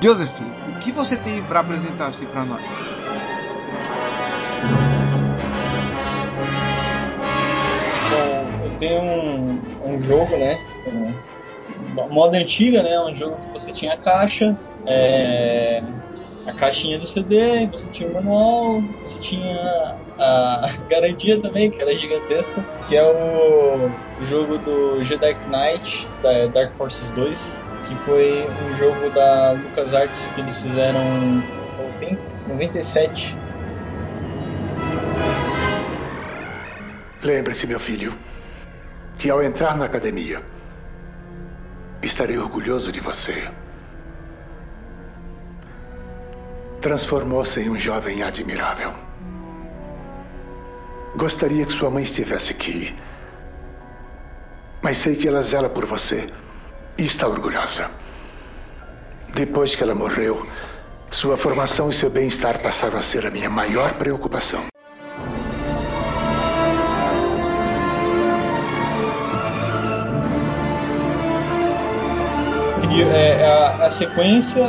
Joseph, o que você tem pra apresentar assim pra nós? Bom, eu tenho um, um jogo, né? Moda antiga, né? Um jogo que você tinha a caixa, é, a caixinha do CD, você tinha o manual, você tinha a garantia também, que era gigantesca, que é o jogo do Jedi Knight, da Dark Forces 2, que foi um jogo da LucasArts que eles fizeram em 97. Lembre-se, meu filho, que ao entrar na academia, estarei orgulhoso de você. Transformou-se em um jovem admirável. Gostaria que sua mãe estivesse aqui. Mas sei que ela zela por você e está orgulhosa. Depois que ela morreu, sua formação e seu bem-estar passaram a ser a minha maior preocupação. É, é a, a sequência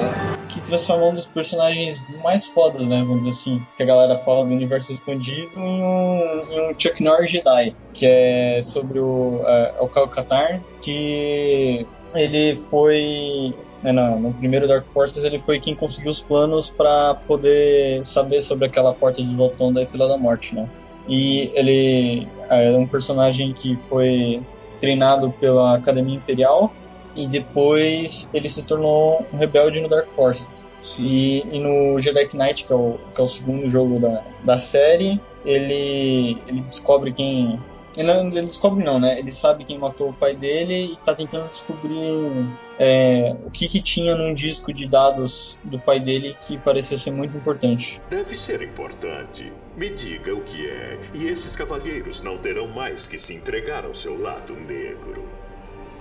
que transformou um dos personagens mais fodas, né? Vamos dizer assim, que a galera fala do universo expandido em um, em um Chuck Norris Jedi, que é sobre o, é, o Cal Katarn, que ele foi né, no, no primeiro Dark Forces ele foi quem conseguiu os planos para poder saber sobre aquela porta de exaustão da Estrela da Morte, né? E ele é um personagem que foi treinado pela Academia Imperial e depois ele se tornou um rebelde no Dark Forces. E, e no Jedi Knight, que é o, que é o segundo jogo da, da série, ele, ele descobre quem. Ele, não, ele descobre não, né? Ele sabe quem matou o pai dele e tá tentando descobrir é, o que, que tinha num disco de dados do pai dele que parecia ser muito importante. Deve ser importante. Me diga o que é, e esses cavalheiros não terão mais que se entregar ao seu lado negro.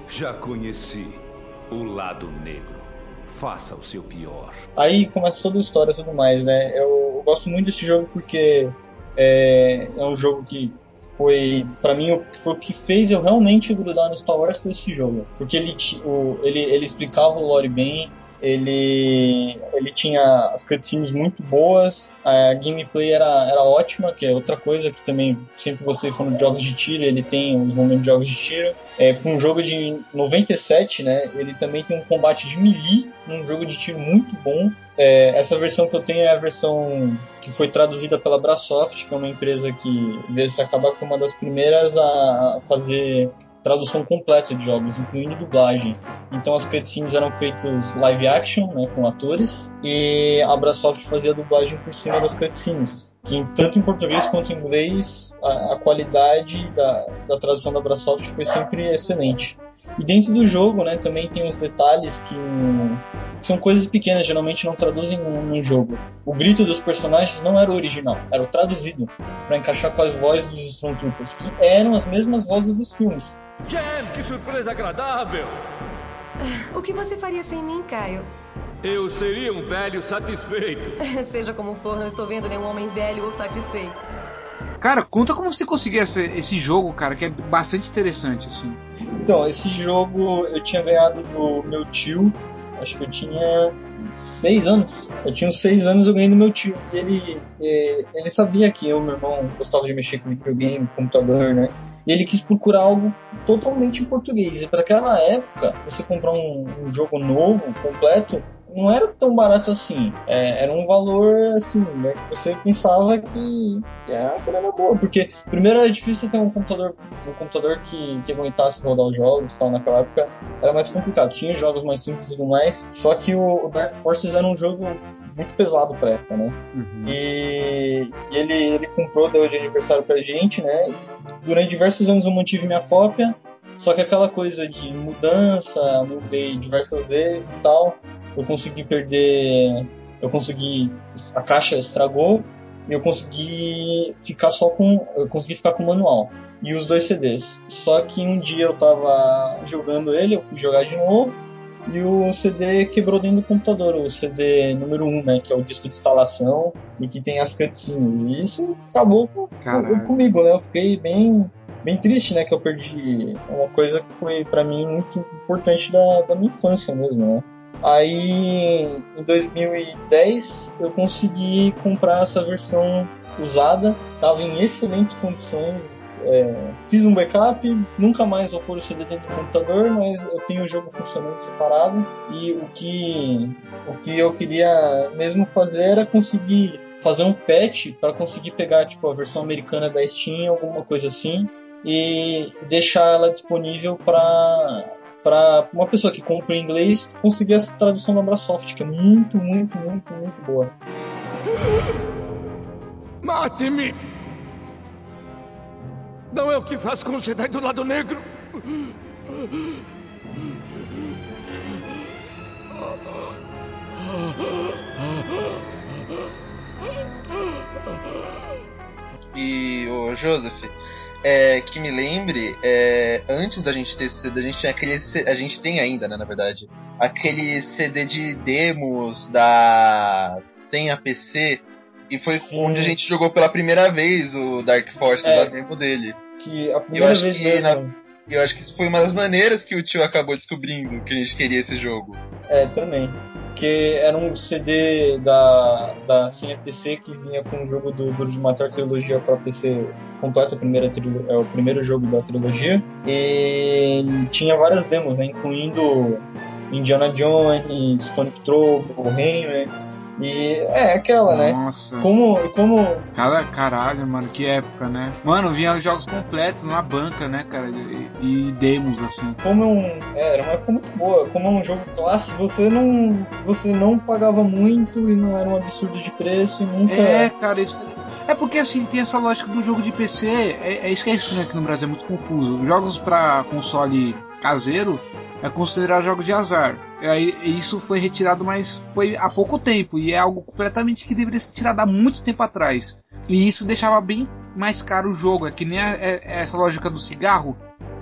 Já conheci o lado negro. Faça o seu pior. Aí começa toda a história e tudo mais, né? Eu, eu gosto muito desse jogo porque é, é um jogo que foi, pra mim, o- foi o que fez eu realmente grudar no Star Wars foi esse jogo. Porque ele, o, ele, ele explicava o lore bem, Ele, ele tinha as cutscenes muito boas, a gameplay era, era ótima, que é outra coisa que também sempre gostei falando de jogos de tiro, ele tem os momentos de jogos de tiro. É, um jogo de 97, né, ele também tem um combate de melee, um jogo de tiro muito bom. É, essa versão que eu tenho é a versão que foi traduzida pela Brasoft, que é uma empresa que, desde acabar, foi uma das primeiras a fazer tradução completa de jogos, incluindo dublagem. Então as cutscenes eram feitas live action, né, com atores, e a Brasoft fazia dublagem por cima das cutscenes. Que tanto em português quanto em inglês, a, a qualidade da, da tradução da Brasoft foi sempre excelente. E dentro do jogo, né, também tem uns detalhes que são coisas pequenas, geralmente não traduzem num jogo. O grito dos personagens não era o original, era o traduzido, para encaixar com as vozes dos Stormtroopers, que eram as mesmas vozes dos filmes. Jen, que surpresa agradável! O que você faria sem mim, Caio? Eu seria um velho satisfeito. Seja como for, não estou vendo nenhum homem velho ou satisfeito. Cara, conta como você conseguiu esse, esse jogo, cara, que é bastante interessante, assim. Então, esse jogo eu tinha ganhado do meu tio, acho que eu tinha seis anos. Eu tinha uns seis anos, eu ganhei do meu tio. Ele, é, ele sabia que eu, meu irmão, gostava de mexer com videogame, computador, né? E ele quis procurar algo totalmente em português. E para aquela época, você comprar um, um jogo novo, completo, não era tão barato assim. É, era um valor assim, né? Que você pensava que, que era uma grana boa. Porque primeiro era difícil ter um computador, um computador que, que aguentasse rodar os jogos tal. Naquela época era mais complicado. Tinha jogos mais simples e tudo mais. Só que o, Dark Forces era um jogo muito pesado pra época, né? Uhum. E, e, ele, ele comprou, deu de aniversário pra gente, né? Durante diversos anos eu mantive minha cópia. Só que aquela coisa de mudança, mudei diversas vezes e tal eu consegui perder. Eu consegui. A caixa estragou e eu consegui ficar só com. Eu consegui ficar com o manual e os dois CDs. Só que um dia eu tava jogando ele, eu fui jogar de novo e o CD quebrou dentro do computador, o CD número 1, um, né, que é o disco de instalação e que tem as cutscenes. E isso acabou com, com, comigo, né? Eu fiquei bem bem triste, né, que eu perdi uma coisa que foi para mim muito importante da, da minha infância mesmo, né? Aí em 2010 eu consegui comprar essa versão usada, estava em excelentes condições. É, fiz um backup, nunca mais vou pôr o CD dentro do computador, mas eu tenho o jogo funcionando separado. E o que, o que eu queria mesmo fazer era conseguir fazer um patch para conseguir pegar tipo a versão americana da Steam, alguma coisa assim, e deixar ela disponível para para uma pessoa que compra em inglês conseguir essa tradução da Microsoft, que é muito, muito, muito, muito boa. Mate-me! Não é o que faz com o Jedi do lado negro? E o Joseph, é, que me lembre, é, antes da gente ter CD, a gente tinha aquele. A gente tem ainda, né, na verdade, aquele CD de demos da Senha PC. E foi Sim. onde a gente jogou pela primeira vez o Dark Force, é, da demo dele. Que a primeira eu acho vez que na, eu acho que isso foi uma das maneiras que o tio acabou descobrindo que a gente queria esse jogo. É, também que era um CD da, da CNPC que vinha com o jogo do Duro de Matar trilogia para PC completa, primeira é o primeiro jogo da trilogia. E tinha várias demos, né, incluindo Indiana Jones, Sonic Trouble, Rayman e é aquela, né? Nossa. Como. como... Cara, caralho, mano, que época, né? Mano, vinha os jogos completos na banca, né, cara? E, e demos, assim. Como é um. É, era uma época muito boa. Como é um jogo clássico, você não. Você não pagava muito e não era um absurdo de preço e nunca. É, cara, isso. É porque assim, tem essa lógica do jogo de PC, é, é isso que é estranho aqui no Brasil, é muito confuso. Jogos para console caseiro é considerar jogos de azar. Isso foi retirado, mas foi há pouco tempo e é algo completamente que deveria ser tirado há muito tempo atrás. E isso deixava bem mais caro o jogo. É que nem a, é, essa lógica do cigarro.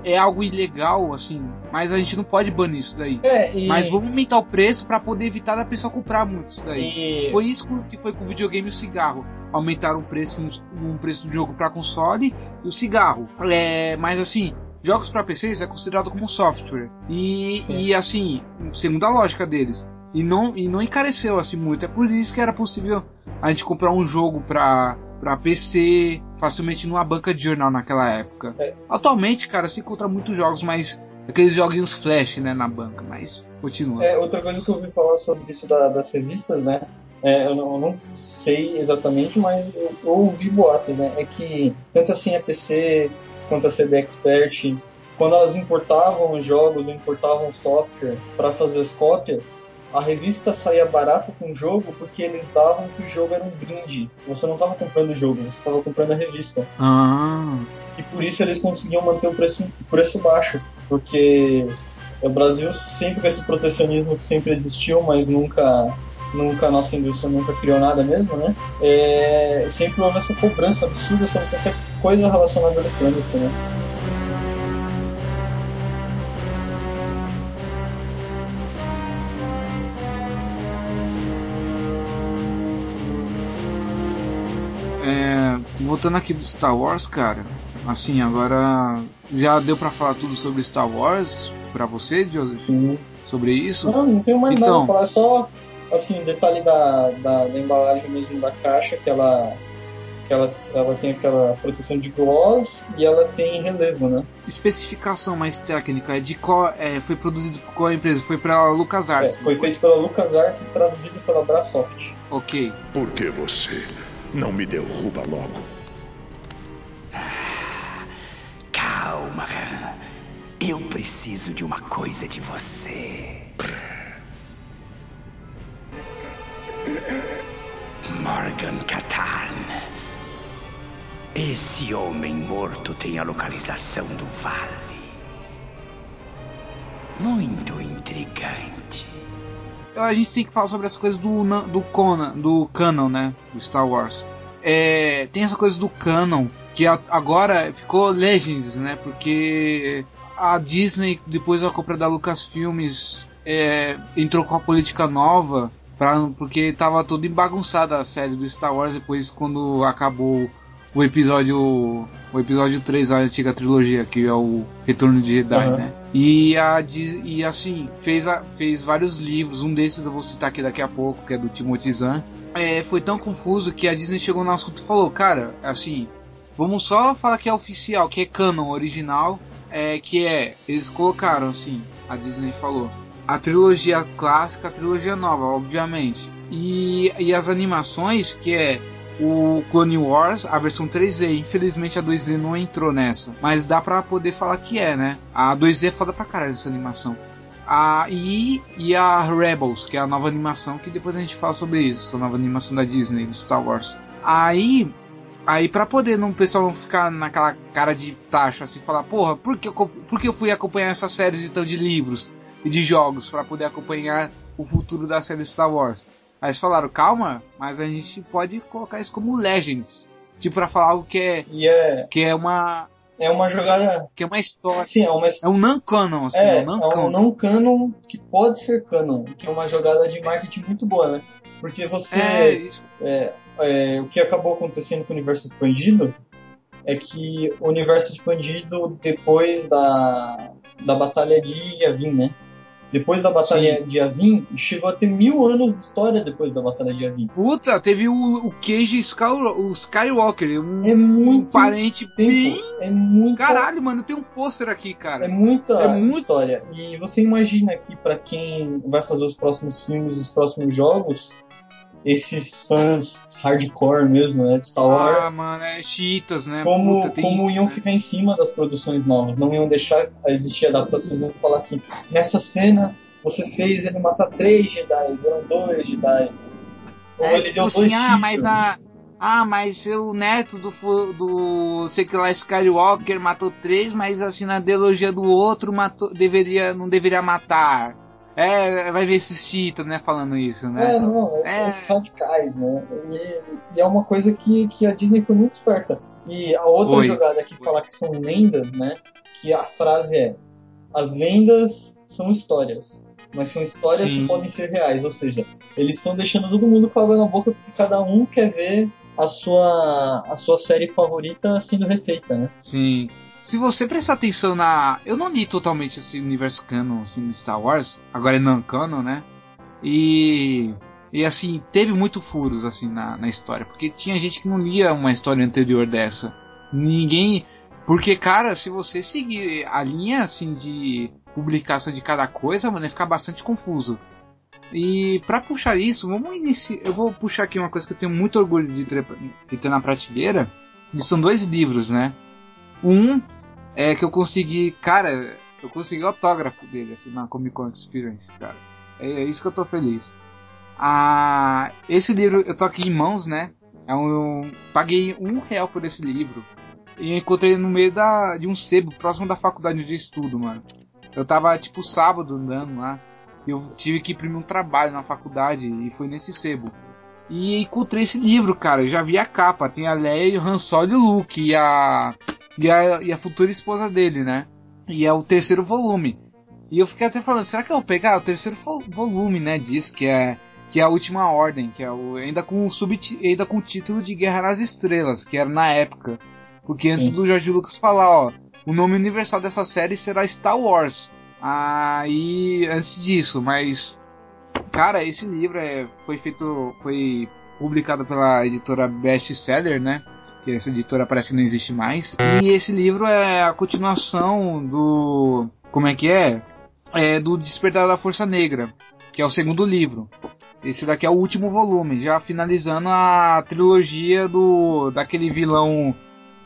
É algo ilegal, assim, mas a gente não pode banir isso daí. É, e... Mas vamos aumentar o preço para poder evitar da pessoa comprar muito isso daí. E... Foi isso que foi com o videogame e o cigarro. Aumentaram o preço, um preço do jogo para console e o cigarro. É, mas assim, jogos para PCs é considerado como software. E, e assim, segundo a lógica deles, E não, e não encareceu assim muito. É por isso que era possível a gente comprar um jogo pra, pra PC facilmente numa banca de jornal naquela época. É. Atualmente, cara, se encontra muitos jogos, mas aqueles joguinhos flash, né, na banca. Mas continua. É, outra coisa que eu ouvi falar sobre isso da- das revistas, né? é, eu, não, eu não sei exatamente, mas eu, eu ouvi boatos, né? É que tanto assim a PC quanto a CD Expert, quando elas importavam os jogos ou importavam software para fazer as cópias, a revista saía barato com o jogo porque eles davam que o jogo era um brinde. Você não estava comprando o jogo, você estava comprando a revista. Ah, E por isso eles conseguiam manter o preço, o preço baixo, porque o Brasil sempre com esse protecionismo que sempre existiu, mas nunca nunca a nossa indústria nunca criou nada mesmo, né? É, sempre houve essa cobrança absurda sobre qualquer coisa relacionada à eletrônica, né? Voltando aqui do Star Wars, cara. Assim, agora já deu pra falar tudo sobre Star Wars pra você, Joseph? Sim. Sobre isso? Não, não tenho mais Então. nada pra falar, é só assim, detalhe da, da, da embalagem mesmo da caixa, que ela que ela, ela tem aquela proteção de gloss e ela tem relevo, né? Especificação mais técnica é de qual é, foi produzido por qual empresa? Foi pra LucasArts. É, foi feito pela LucasArts e traduzido pela Brasoft. Ok. Por que você não me derruba logo? Calma. Eu preciso de uma coisa de você. Morgan Katan. Esse homem morto tem a localização do vale. Muito intrigante. A gente tem que falar sobre as coisas do, do Conan, do canon, né? Do Star Wars. É, tem essa coisa do canon que a- agora ficou Legends, né? Porque a Disney, depois da compra da Lucasfilmes, é, entrou com a política nova pra, porque tava toda bagunçada a série do Star Wars depois quando acabou o episódio o episódio 3 da antiga trilogia, que é o Retorno de Jedi, Aham. né? E, a, e assim, fez, a- fez vários livros, um desses eu vou citar aqui daqui a pouco, que é do Timothy Zahn. É, foi tão confuso que a Disney chegou no assunto e falou, cara, assim, vamos só falar que é oficial, que é canon original, é, que é, eles colocaram assim, a Disney falou, a trilogia clássica, a trilogia nova, obviamente. E, e as animações, que é o Clone Wars, a versão 3D. Infelizmente a 2D não entrou nessa. Mas dá pra poder falar que é, né? A 2D é foda pra caralho essa animação. A, e, e a Rebels, que é a nova animação, que depois a gente fala sobre isso, a nova animação da Disney, do Star Wars. Aí, aí para poder não, o pessoal não ficar naquela cara de taxa, assim, falar, porra, por que eu, por que eu fui acompanhar essas séries então de livros e de jogos para poder acompanhar o futuro da série Star Wars? Aí eles falaram, calma, mas a gente pode colocar isso como Legends. Tipo, pra falar algo que é, E é, que é uma. é uma jogada. que é uma história. Sim, é uma É um non-canon, assim, é, é um é non-canon. um não canon que pode ser canon, que é uma jogada de marketing muito boa, né? Porque você. É, isso. é, é, o que acabou acontecendo com o universo expandido é que o universo expandido depois da, da batalha de Yavin, né? Depois da batalha de Yavin, chegou a ter mil anos de história depois da batalha de Yavin. Puta, teve o, o Cage Sky, o Skywalker, um, É muito um parente bem. É muito. Caralho, mano, tem um pôster aqui, cara. É muita É muito- história. E você imagina que pra quem vai fazer os próximos filmes, os próximos jogos, esses fãs hardcore mesmo, né, de Star Ah, Wars, mano, é chiitas, né? como, Puta, como isso, iam né? ficar em cima das produções novas, não iam deixar existir adaptações, iam falar assim, nessa cena você fez ele matar três Jedi, eram dois Jedi. Ou É, ele tipo deu assim, dois ah, mas a. Ah, mas o neto do, do sei que lá Skywalker matou três, mas assim na ideologia do outro matou, deveria, não deveria matar. É, vai ver esses cheetah, né, falando isso, né? É, não, É. esses radicais, né? E, e é uma coisa que, que a Disney foi muito esperta. E a outra Foi. jogada que fala que são lendas, né? Que a frase é: as lendas são histórias, mas são histórias Sim. que podem ser reais. Ou seja, eles estão deixando todo mundo com água na boca porque cada um quer ver a sua, a sua série favorita sendo refeita, né? Sim. Se você prestar atenção na. Eu não li totalmente esse universo canon assim, Star Wars, agora é não canon, né? E e assim, teve muito furos assim na, na história, porque tinha gente que não lia uma história anterior dessa. Ninguém, porque cara, se você seguir a linha assim de publicação de cada coisa, mano, vai ficar bastante confuso. E para puxar isso, vamos iniciar. Eu vou puxar aqui uma coisa que eu tenho muito orgulho de ter, de ter na prateleira. E são dois livros, né? Um é que eu consegui, cara, eu consegui o autógrafo dele assim na Comic Con Experience, cara. É, é isso que eu tô feliz. Ah, esse livro eu tô aqui em mãos, né? É um, eu paguei um real por esse livro e encontrei no meio da, de um sebo próximo da faculdade de estudo, mano. Eu tava tipo sábado andando lá. Eu tive que imprimir um trabalho na faculdade e foi nesse sebo. E encontrei esse livro, cara. Eu já vi a capa. Tem a Leia, o Han Solo e o Luke e a, e a, e a futura esposa dele, né? E é o terceiro volume. E eu fiquei até falando, será que eu vou pegar o terceiro volume, né, disso, que é que é a Última Ordem, que é o, ainda com o sub, ainda com o título de Guerra nas Estrelas, que era na época. Porque antes Sim. do George Lucas falar, ó, o nome universal dessa série será Star Wars. Aí, antes disso, mas cara, esse livro é, foi feito, foi publicado pela editora Best Seller, né? Que essa editora parece que não existe mais. E esse livro é a continuação do, como é que é? É do Despertar da Força Negra, que é o segundo livro. Esse daqui é o último volume, já finalizando a trilogia do daquele vilão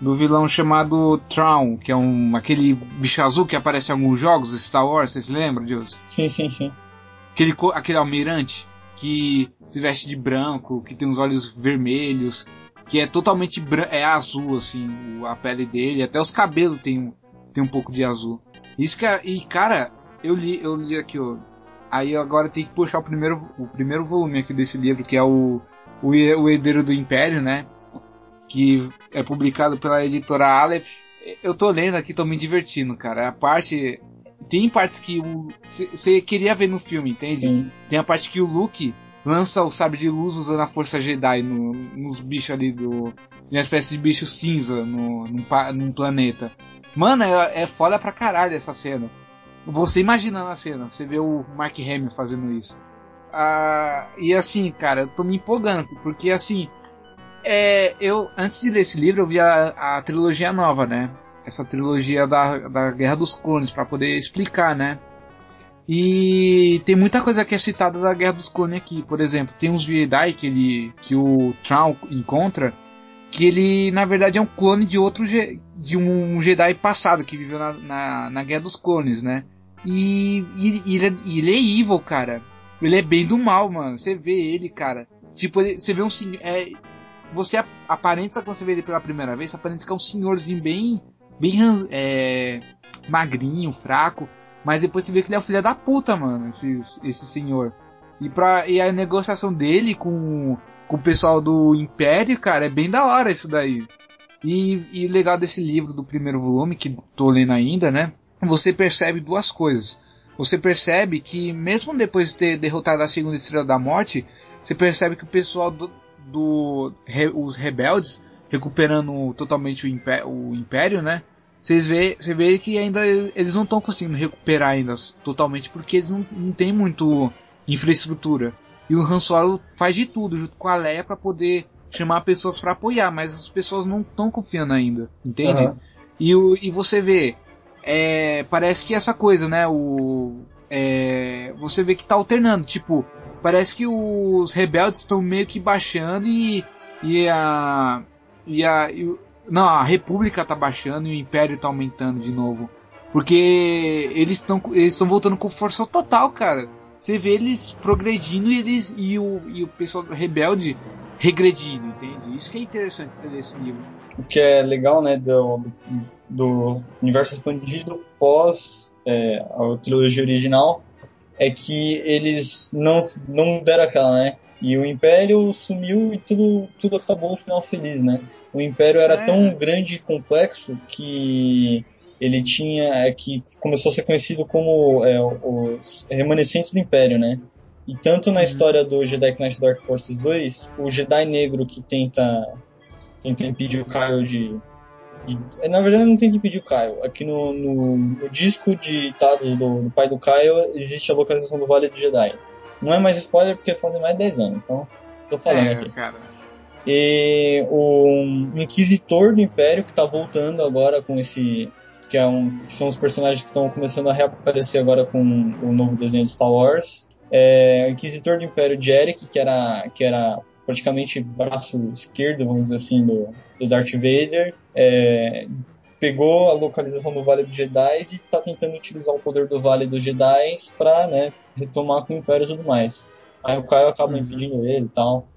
do vilão chamado Traum, que é um aquele bicho azul que aparece em alguns jogos Star Wars, vocês lembram, Deus? Sim, sim, sim. Aquele aquele almirante que se veste de branco, que tem os olhos vermelhos, que é totalmente é azul assim, a pele dele, até os cabelos tem tem um pouco de azul. Isso que é, e cara, eu li eu li aqui, ó, Aí agora tem que puxar o primeiro, o primeiro volume aqui desse livro, que é o, o, o Herdeiro do Império, né? Que é publicado pela editora Aleph. Eu tô lendo aqui, tô me divertindo, cara. A parte. Tem partes que você queria ver no filme, entende? Sim. Tem a parte que o Luke lança o sabre de luz usando a força Jedi no, nos bichos ali do. Uma espécie de bicho cinza no, num, num planeta. Mano, é, é foda pra caralho essa cena. Você imaginando a cena, você vê o Mark Hamill fazendo isso. Ah, e assim, cara, eu tô me empolgando, porque assim, é, eu antes de ler esse livro eu vi a, a trilogia nova, né? Essa trilogia da, da Guerra dos Clones, para poder explicar, né? E tem muita coisa que é citada da Guerra dos Clones aqui. Por exemplo, tem uns Jedi que, ele, que o Traum encontra, que ele na verdade é um clone de outro de um Jedi passado que viveu na, na, na Guerra dos Clones, né? E, e, e ele, é, ele é evil, cara. Ele é bem do mal, mano. Você vê ele, cara. Tipo, ele, você vê um é, Você aparenta quando você vê ele pela primeira vez, aparenta que é um senhorzinho bem. Bem é, magrinho, fraco. Mas depois você vê que ele é o filho da puta, mano. Esse, esse senhor. E, pra, e a negociação dele com, com o pessoal do Império, cara, é bem da hora isso daí. E, o legal desse livro do primeiro volume, que tô lendo ainda, né? você percebe duas coisas. Você percebe que, mesmo depois de ter derrotado a segunda estrela da morte, você percebe que o pessoal do. do re, os rebeldes, recuperando totalmente o império, o império né? Vocês vê, você vê que ainda eles não estão conseguindo recuperar ainda totalmente porque eles não, não têm muito infraestrutura. E o Han Solo faz de tudo junto com a Leia para poder chamar pessoas para apoiar, mas as pessoas não estão confiando ainda, entende? Uhum. E, o, e você vê é, parece que essa coisa, né? O, é, você vê que tá alternando. Tipo, parece que os rebeldes estão meio que baixando e, e a. E a e, não, a República tá baixando e o Império tá aumentando de novo. Porque eles estão eles voltando com força total, cara. Você vê eles progredindo e eles e o, e o pessoal rebelde regredindo, entende? Isso que é interessante você ler esse livro. O que é legal, né, do, do universo expandido pós é, a trilogia original é que eles não, não deram aquela, né? E o Império sumiu e tudo, tudo acabou no final feliz, né? O Império era é. tão grande e complexo que ele tinha é que começou a ser conhecido como é, os remanescentes do Império, né? E tanto na uhum. história do Jedi Knight Dark Forces 2, o Jedi negro que tenta tenta impedir o Kyle de é, na verdade, não tem que pedir o Caio. Aqui no, no, no disco de dados do, do, pai do Caio existe a localização do Vale do Jedi. Não é mais spoiler porque fazem mais de 10 anos, então tô falando É, aqui. cara. E o Inquisitor do Império, que tá voltando agora com esse. Que, é um, que são os personagens que estão começando a reaparecer agora com o novo desenho de Star Wars. É, o Inquisitor do Império de Eric, que era, que era praticamente braço esquerdo, vamos dizer assim, do, do Darth Vader. É, pegou a localização do Vale dos Jedi e está tentando utilizar o poder do Vale dos Jedi para né, retomar com o Império e tudo mais. Aí o Caio acaba impedindo ele e tal.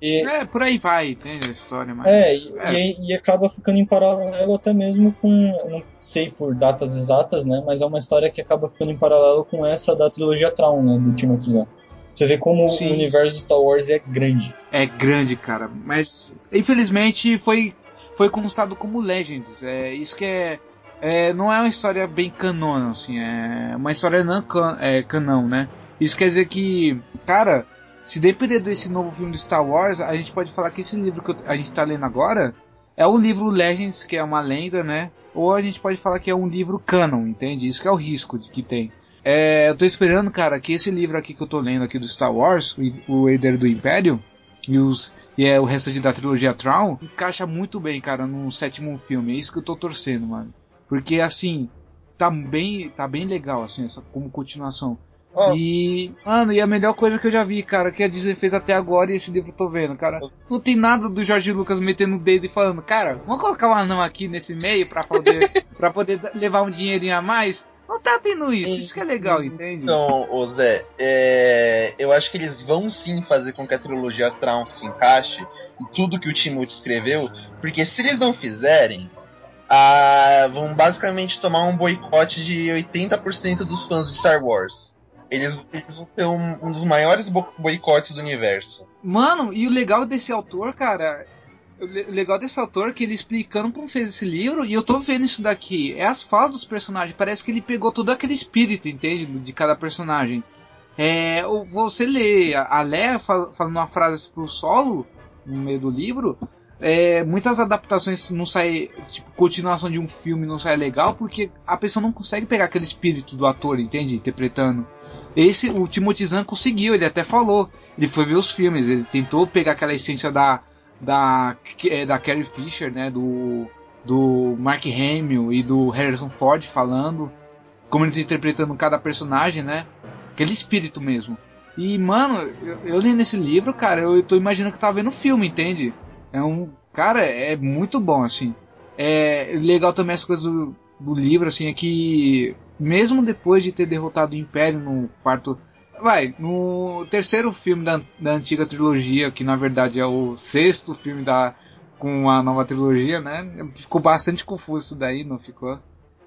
E, É, por aí vai, entende a história, mas. é, e, e- e acaba ficando em paralelo até mesmo com, não sei por datas exatas, né, mas é uma história que acaba ficando em paralelo com essa da trilogia Traum, né, do Timothy Zahn. Você vê como Sim. o universo de Star Wars é grande. É grande, cara. Mas infelizmente foi foi constado como Legends. É isso que é, é não é uma história bem canônica, assim. É uma história não can, é, canão, né? Isso quer dizer que, cara, se depender desse novo filme de Star Wars, a gente pode falar que esse livro que a gente tá lendo agora é o livro Legends, que é uma lenda, né? Ou a gente pode falar que é um livro canon, entende? Isso que é o risco de que tem. É, eu tô esperando, cara, que esse livro aqui que eu tô lendo aqui do Star Wars, o, Herdeiro do Império, e, os, e é o resto de- da trilogia Tron, encaixa muito bem, cara, no sétimo filme. É isso que eu tô torcendo, mano. Porque, assim, tá bem, tá bem legal, assim, essa, como continuação. E, mano, e a melhor coisa que eu já vi, cara, que a Disney fez até agora e esse livro eu tô vendo, cara. Não tem nada do Jorge Lucas metendo o dedo e falando, cara, vamos colocar um anão aqui nesse meio pra poder, pra poder levar um dinheirinho a mais. Não tá tendo isso, isso que é legal, entende? Então, ô Zé, é, eu acho que eles vão sim fazer com que a trilogia Traum se encaixe em tudo que o Timothy escreveu, porque se eles não fizerem, vão basicamente tomar um boicote de 80% dos fãs de Star Wars. Eles, eles vão ter um, um dos maiores bo- boicotes do universo. Mano, e o legal desse autor, cara. O le- o legal desse autor é que ele explicando como fez esse livro, e eu tô vendo isso daqui. É as falas dos personagens. Parece que ele pegou todo aquele espírito, entende? De cada personagem. É, você lê a Leia fal- falando uma frase pro solo, no meio do livro. É, muitas adaptações não saem, tipo, continuação de um filme não sai legal, porque a pessoa não consegue pegar aquele espírito do ator, entende? Interpretando. Esse, o Timothy Zahn conseguiu, ele até falou. Ele foi ver os filmes, ele tentou pegar aquela essência da da eh, da Carrie Fisher, né, do do Mark Hamill e do Harrison Ford falando como eles interpretando cada personagem, né? Aquele espírito mesmo. E mano, eu, eu li nesse livro, cara, eu tô imaginando que eu tava vendo filme, entende? É um, cara, é muito bom assim. É legal também as coisas do, do livro, assim, é que mesmo depois de ter derrotado o Império no quarto. Vai, no terceiro filme da, da antiga trilogia, que na verdade é o sexto filme da com a nova trilogia, né? Ficou bastante confuso isso daí, não ficou?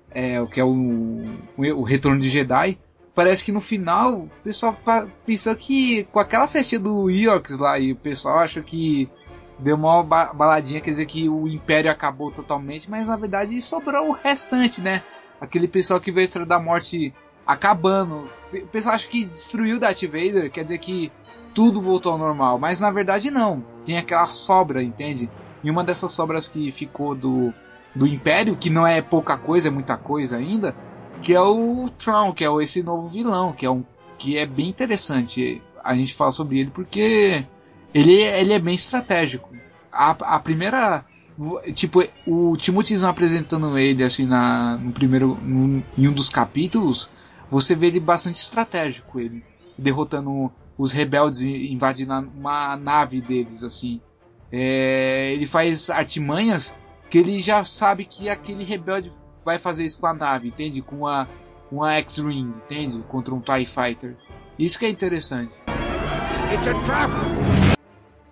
É, o que é o, o, Retorno de Jedi. Parece que no final o pessoal pensou que com aquela festinha do Eox lá e o pessoal acha que deu uma ba- baladinha, quer dizer que o Império acabou totalmente, mas na verdade sobrou o restante, né? Aquele pessoal que veio a Estrela da Morte acabando. O pessoal acha que destruiu Darth Vader, quer dizer que tudo voltou ao normal, mas na verdade não. Tem aquela sobra, entende? E uma dessas sobras que ficou do, do Império, que não é pouca coisa, é muita coisa ainda, que é o Tron, que é esse novo vilão, que é um que é bem interessante a gente falar sobre ele porque ele, ele é bem estratégico. A, a primeira tipo o Timothy apresentando ele assim na no primeiro em um dos capítulos, você vê ele bastante estratégico ele derrotando os rebeldes e invadindo a- uma nave deles assim. É, ele faz artimanhas que ele já sabe que aquele rebelde vai fazer isso com a nave, entende? Com a uma X-Wing, entende? Contra um TIE Fighter. Isso que é interessante.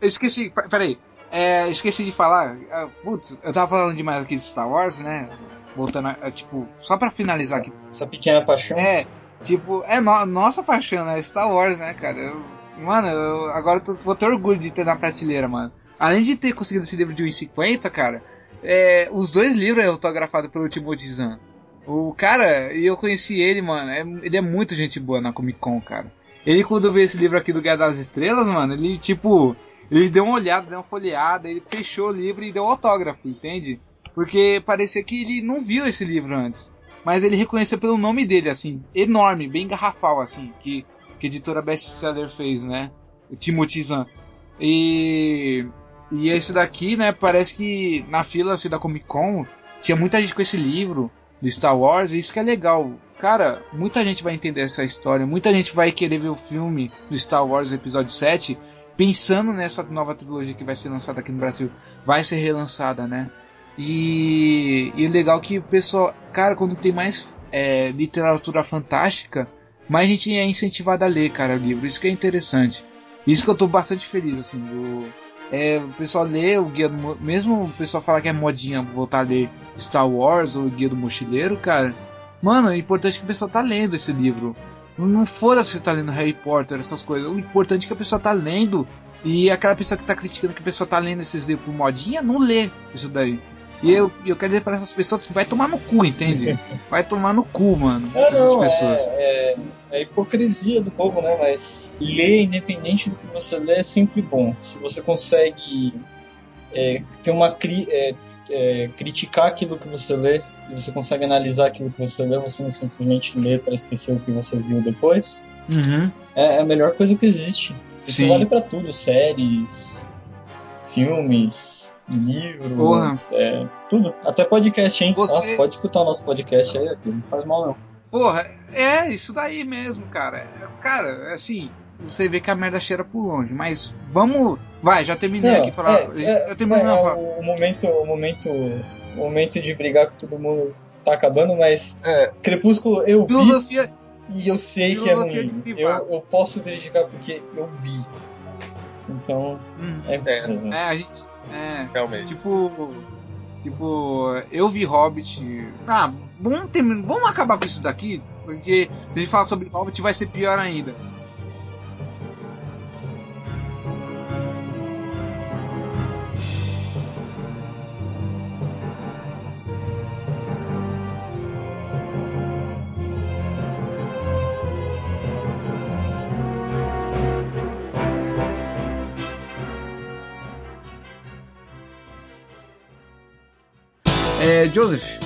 Eu esqueci, pe- peraí. É, esqueci de falar. ah, Putz, eu tava falando demais aqui de Star Wars, né? Voltando a, tipo, só pra finalizar aqui. Essa pequena paixão. É, tipo, é no- nossa paixão, né? Star Wars, né, cara? Eu- mano, eu, agora eu tô, vou ter orgulho de ter na prateleira, mano. Além de ter conseguido esse livro de 1,50, cara, é, os dois livros é autografado pelo Timothy Zahn. O cara, e eu conheci ele, mano, é- ele é muito gente boa na Comic Con, cara. Ele, quando veio esse livro aqui do Guerra das Estrelas, mano, ele, tipo, ele deu uma olhada, deu uma folheada, ele fechou o livro e deu autógrafo, entende? Porque parecia que ele não viu esse livro antes. Mas ele reconheceu pelo nome dele, assim, enorme, bem garrafal, assim, que, que a editora Bestseller fez, né? O Timothy Zahn. E e esse daqui, né, parece que na fila assim, da Comic Con tinha muita gente com esse livro do Star Wars, e isso que é legal. Cara, muita gente vai entender essa história, muita gente vai querer ver o filme do Star Wars Episódio 7 pensando nessa nova trilogia que vai ser lançada aqui no Brasil. Vai ser relançada, né? E, e legal que o pessoal, cara, quando tem mais é, literatura fantástica, mais gente é incentivada a ler, cara, o livro. Isso que é interessante. Isso que eu tô bastante feliz, assim, do, é, o pessoal lê o guia do, mesmo o pessoal falar que é modinha voltar a ler Star Wars ou o guia do mochileiro, cara. Mano, é importante que o pessoal tá lendo esse livro. Não foda se tá lendo Harry Potter, essas coisas. O importante é que a pessoa tá lendo. E aquela pessoa que tá criticando que a pessoa tá lendo esses livros por modinha, não lê isso daí. E eu, eu quero dizer para essas pessoas que vai tomar no cu, entende? Vai tomar no cu, mano. É, essas não, pessoas. É, é, é hipocrisia do povo, né? Mas ler, independente do que você lê, é sempre bom. Se você consegue é, ter uma cri, é, é, criticar aquilo que você lê e você consegue analisar aquilo que você lê, você não simplesmente lê para esquecer o que você viu depois. Uhum. É, é a melhor coisa que existe. Isso Sim. vale para tudo, séries, filmes, livro, é, tudo. Até podcast, hein? Você... Ó, pode escutar o nosso podcast aí, aqui, não faz mal não. Porra, é isso daí mesmo, cara. Cara, assim, você vê que a merda cheira por longe. Mas vamos. Vai, já terminei Não, aqui falar. É, é, eu terminei é, o, o momento, o momento, o momento de brigar com todo mundo tá acabando, mas é, Crepúsculo eu Filosofia, vi e eu sei que é ruim. Eu, eu posso criticar porque eu vi. Então, hum. é, é, é, a gente, é, realmente. Tipo, tipo, eu vi Hobbit. Ah, vamos terminar, vamos acabar com isso daqui, porque se a gente falar sobre Hobbit vai ser pior ainda. É, Joseph.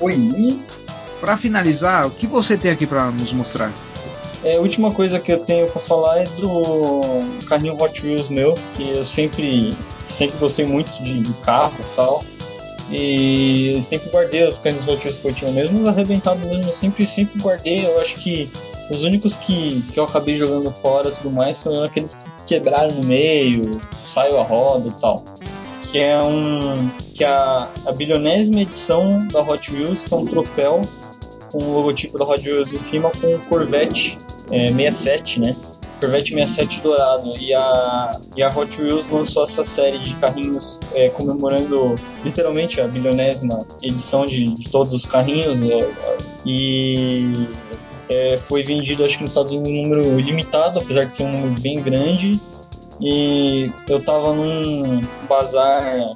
Oi. Para finalizar, o que você tem aqui para nos mostrar? É, a última coisa que eu tenho para falar é do carrinho Hot Wheels meu, que eu sempre, sempre gostei muito de, de carro e tal. E sempre guardei os carrinhos Hot Wheels que eu tinha mesmo, os arrebentados mesmo, eu sempre, sempre guardei. Eu acho que os únicos que, que eu acabei jogando fora e tudo mais são aqueles que quebraram no meio, saiu a roda e tal que é um que a, a bilionésima edição da Hot Wheels, que é um troféu com o logotipo da Hot Wheels em cima com o Corvette é, 67, né? Corvette 67 dourado. E a, e a Hot Wheels lançou essa série de carrinhos é, comemorando literalmente a bilionésima edição de, de todos os carrinhos. É, e é, foi vendido, acho que nos Estados Unidos, um número limitado, apesar de ser um número bem grande. E eu tava num bazar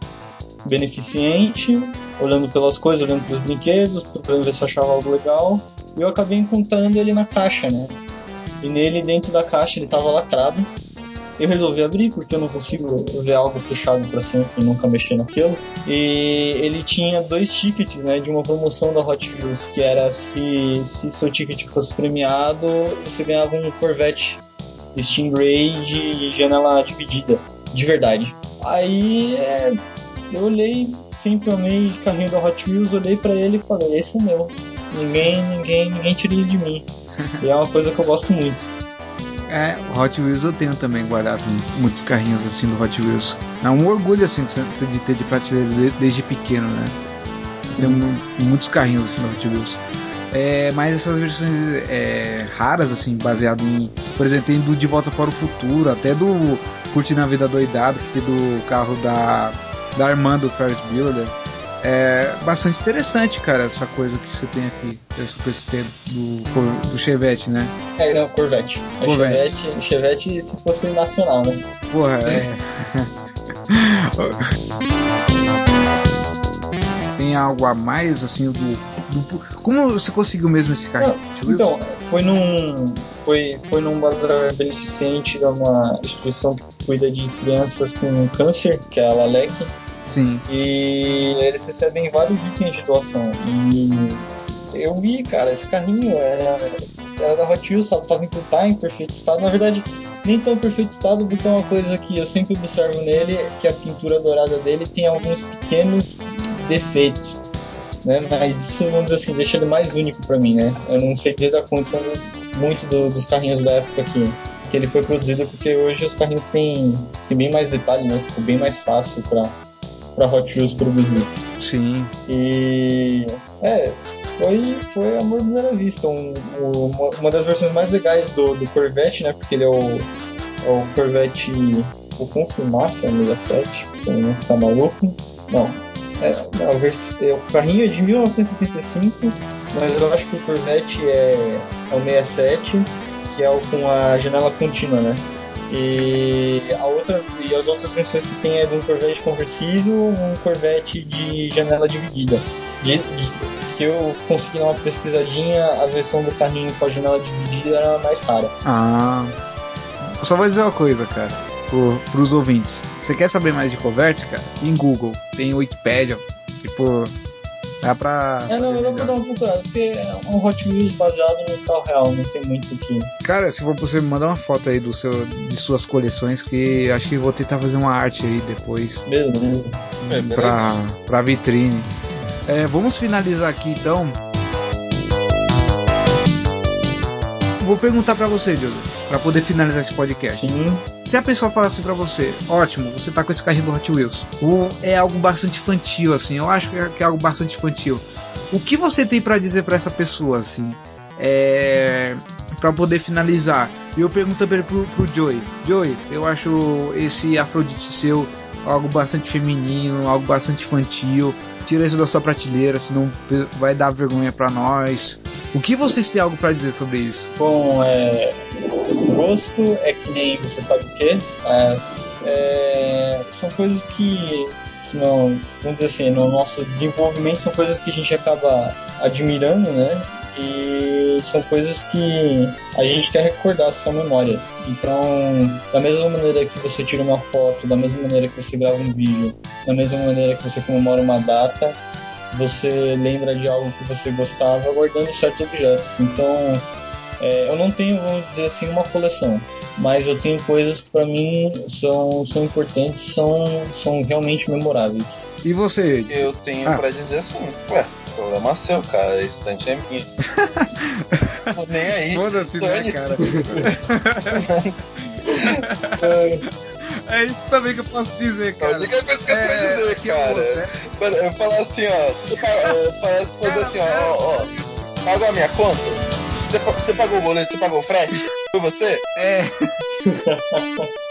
beneficente, olhando pelas coisas, olhando pelos brinquedos, procurando ver se achava algo legal. E eu acabei encontrando ele na caixa, né? E nele, dentro da caixa, ele tava lacrado. Eu resolvi abrir porque eu não consigo ver algo fechado para sempre e nunca mexer naquilo. E ele tinha dois tickets, né, de uma promoção da Hot Wheels, que era se, se seu ticket fosse premiado, você ganhava um Corvette Stingray de janela dividida, de verdade. Aí é, eu olhei, sempre amei de carrinho da Hot Wheels, olhei para ele e falei, esse é meu. Ninguém, ninguém, ninguém tira ele de mim. e é uma coisa que eu gosto muito. É, Hot Wheels eu tenho também guardado muitos carrinhos assim do Hot Wheels. É um orgulho assim de ter de prateleira desde pequeno, né? Tem muitos carrinhos assim do Hot Wheels. É, mas essas versões é, raras, assim, baseado em. Por exemplo, tem do De Volta para o Futuro, até do Curtindo a Vida Doidado, que tem do carro da, da Armando Ferris Bueller. É bastante interessante, cara, essa coisa que você tem aqui, essa coisa que você tem do, do Chevette, né? É, não, Corvette. Corvette. Chevette, Chevette se fosse nacional, né? Porra, é. tem algo a mais, assim, do como você conseguiu mesmo esse carro? então, foi num, foi, foi num bazar beneficente de uma instituição que cuida de crianças com câncer, que é a Lalec. Sim. E eles recebem vários itens de doação. E eu vi, cara, esse carrinho era era da Hot Wheels, sabe? Tava em, tá em perfeito estado. Na verdade, nem tão perfeito estado, porque é uma coisa que eu sempre observo nele, que a pintura dourada dele tem alguns pequenos defeitos. Né? Mas isso, vamos dizer assim, deixa ele mais único para mim, né? Eu não sei dizer da condição muito do, dos carrinhos da época que, que ele foi produzido, porque hoje os carrinhos têm, têm bem mais detalhe, né? Ficou bem mais fácil para para Hot Wheels produzir. Sim. E é, foi, foi amor à primeira vista. Um, uma, uma, das versões mais legais do, do Corvette, né? Porque ele é o, é o Corvette. Vou confirmar se é o 67, pra não ficar maluco. Não. É, é, o carrinho é de 1975, mas eu acho que o Corvette é, é o 67, que é o com a janela contínua, né? E a outra e as outras versões que tem é de um Corvette conversível, um Corvette de janela dividida. De, de, que eu consegui dar uma pesquisadinha, a versão do carrinho com a janela dividida era mais rara. Ah. Só vou dizer uma coisa, cara, pro, pros ouvintes. Você quer saber mais de Corvette, cara? Em Google, tem Wikipedia, tipo, Dá pra. É, não, eu vou dar uma procurada, porque é um Hot Wheels baseado no carro real, não tem muito que. Cara, se for possível, mandar uma foto aí do seu, de suas coleções, que acho que vou tentar fazer uma arte aí depois. Beleza, beleza. É, pra, pra vitrine. É, vamos finalizar aqui então. Vou perguntar para você, Joseph, para poder finalizar esse podcast. Sim. Se a pessoa falar assim para você, ótimo, você tá com esse carrinho do Hot Wheels, ou é algo bastante infantil, assim, eu acho que é, que é algo bastante infantil. O que você tem para dizer para essa pessoa, assim, é, para poder finalizar? E eu pergunto também pro, pro Joey, Joey, eu acho esse Afrodite seu algo bastante feminino, algo bastante infantil. Tira isso da sua prateleira, senão vai dar vergonha para nós. O que vocês têm algo para dizer sobre isso? Bom, é, gosto é que nem você sabe o que, mas é, são coisas que, que não, vamos dizer assim, no nosso desenvolvimento são coisas que a gente acaba admirando, né? E são coisas que a gente quer recordar, são memórias. Então, da mesma maneira que você tira uma foto, da mesma maneira que você grava um vídeo, da mesma maneira que você comemora uma data, você lembra de algo que você gostava guardando certos objetos. Então, é, eu não tenho, vamos dizer assim, uma coleção, mas eu tenho coisas que para mim são, são importantes, são, são realmente memoráveis. E você? Eu tenho ah. para dizer assim, ué, problema seu, cara, a estante é minha. Tô nem aí. Foda-se, né, cara? É isso também que eu posso dizer, cara. A única coisa que eu posso é, dizer, cara. Eu, eu falar assim, ó. Você parece fazer assim, ó, ó, ó. Paga a minha conta? Você, você pagou o boleto, você pagou o frete? Foi você? É.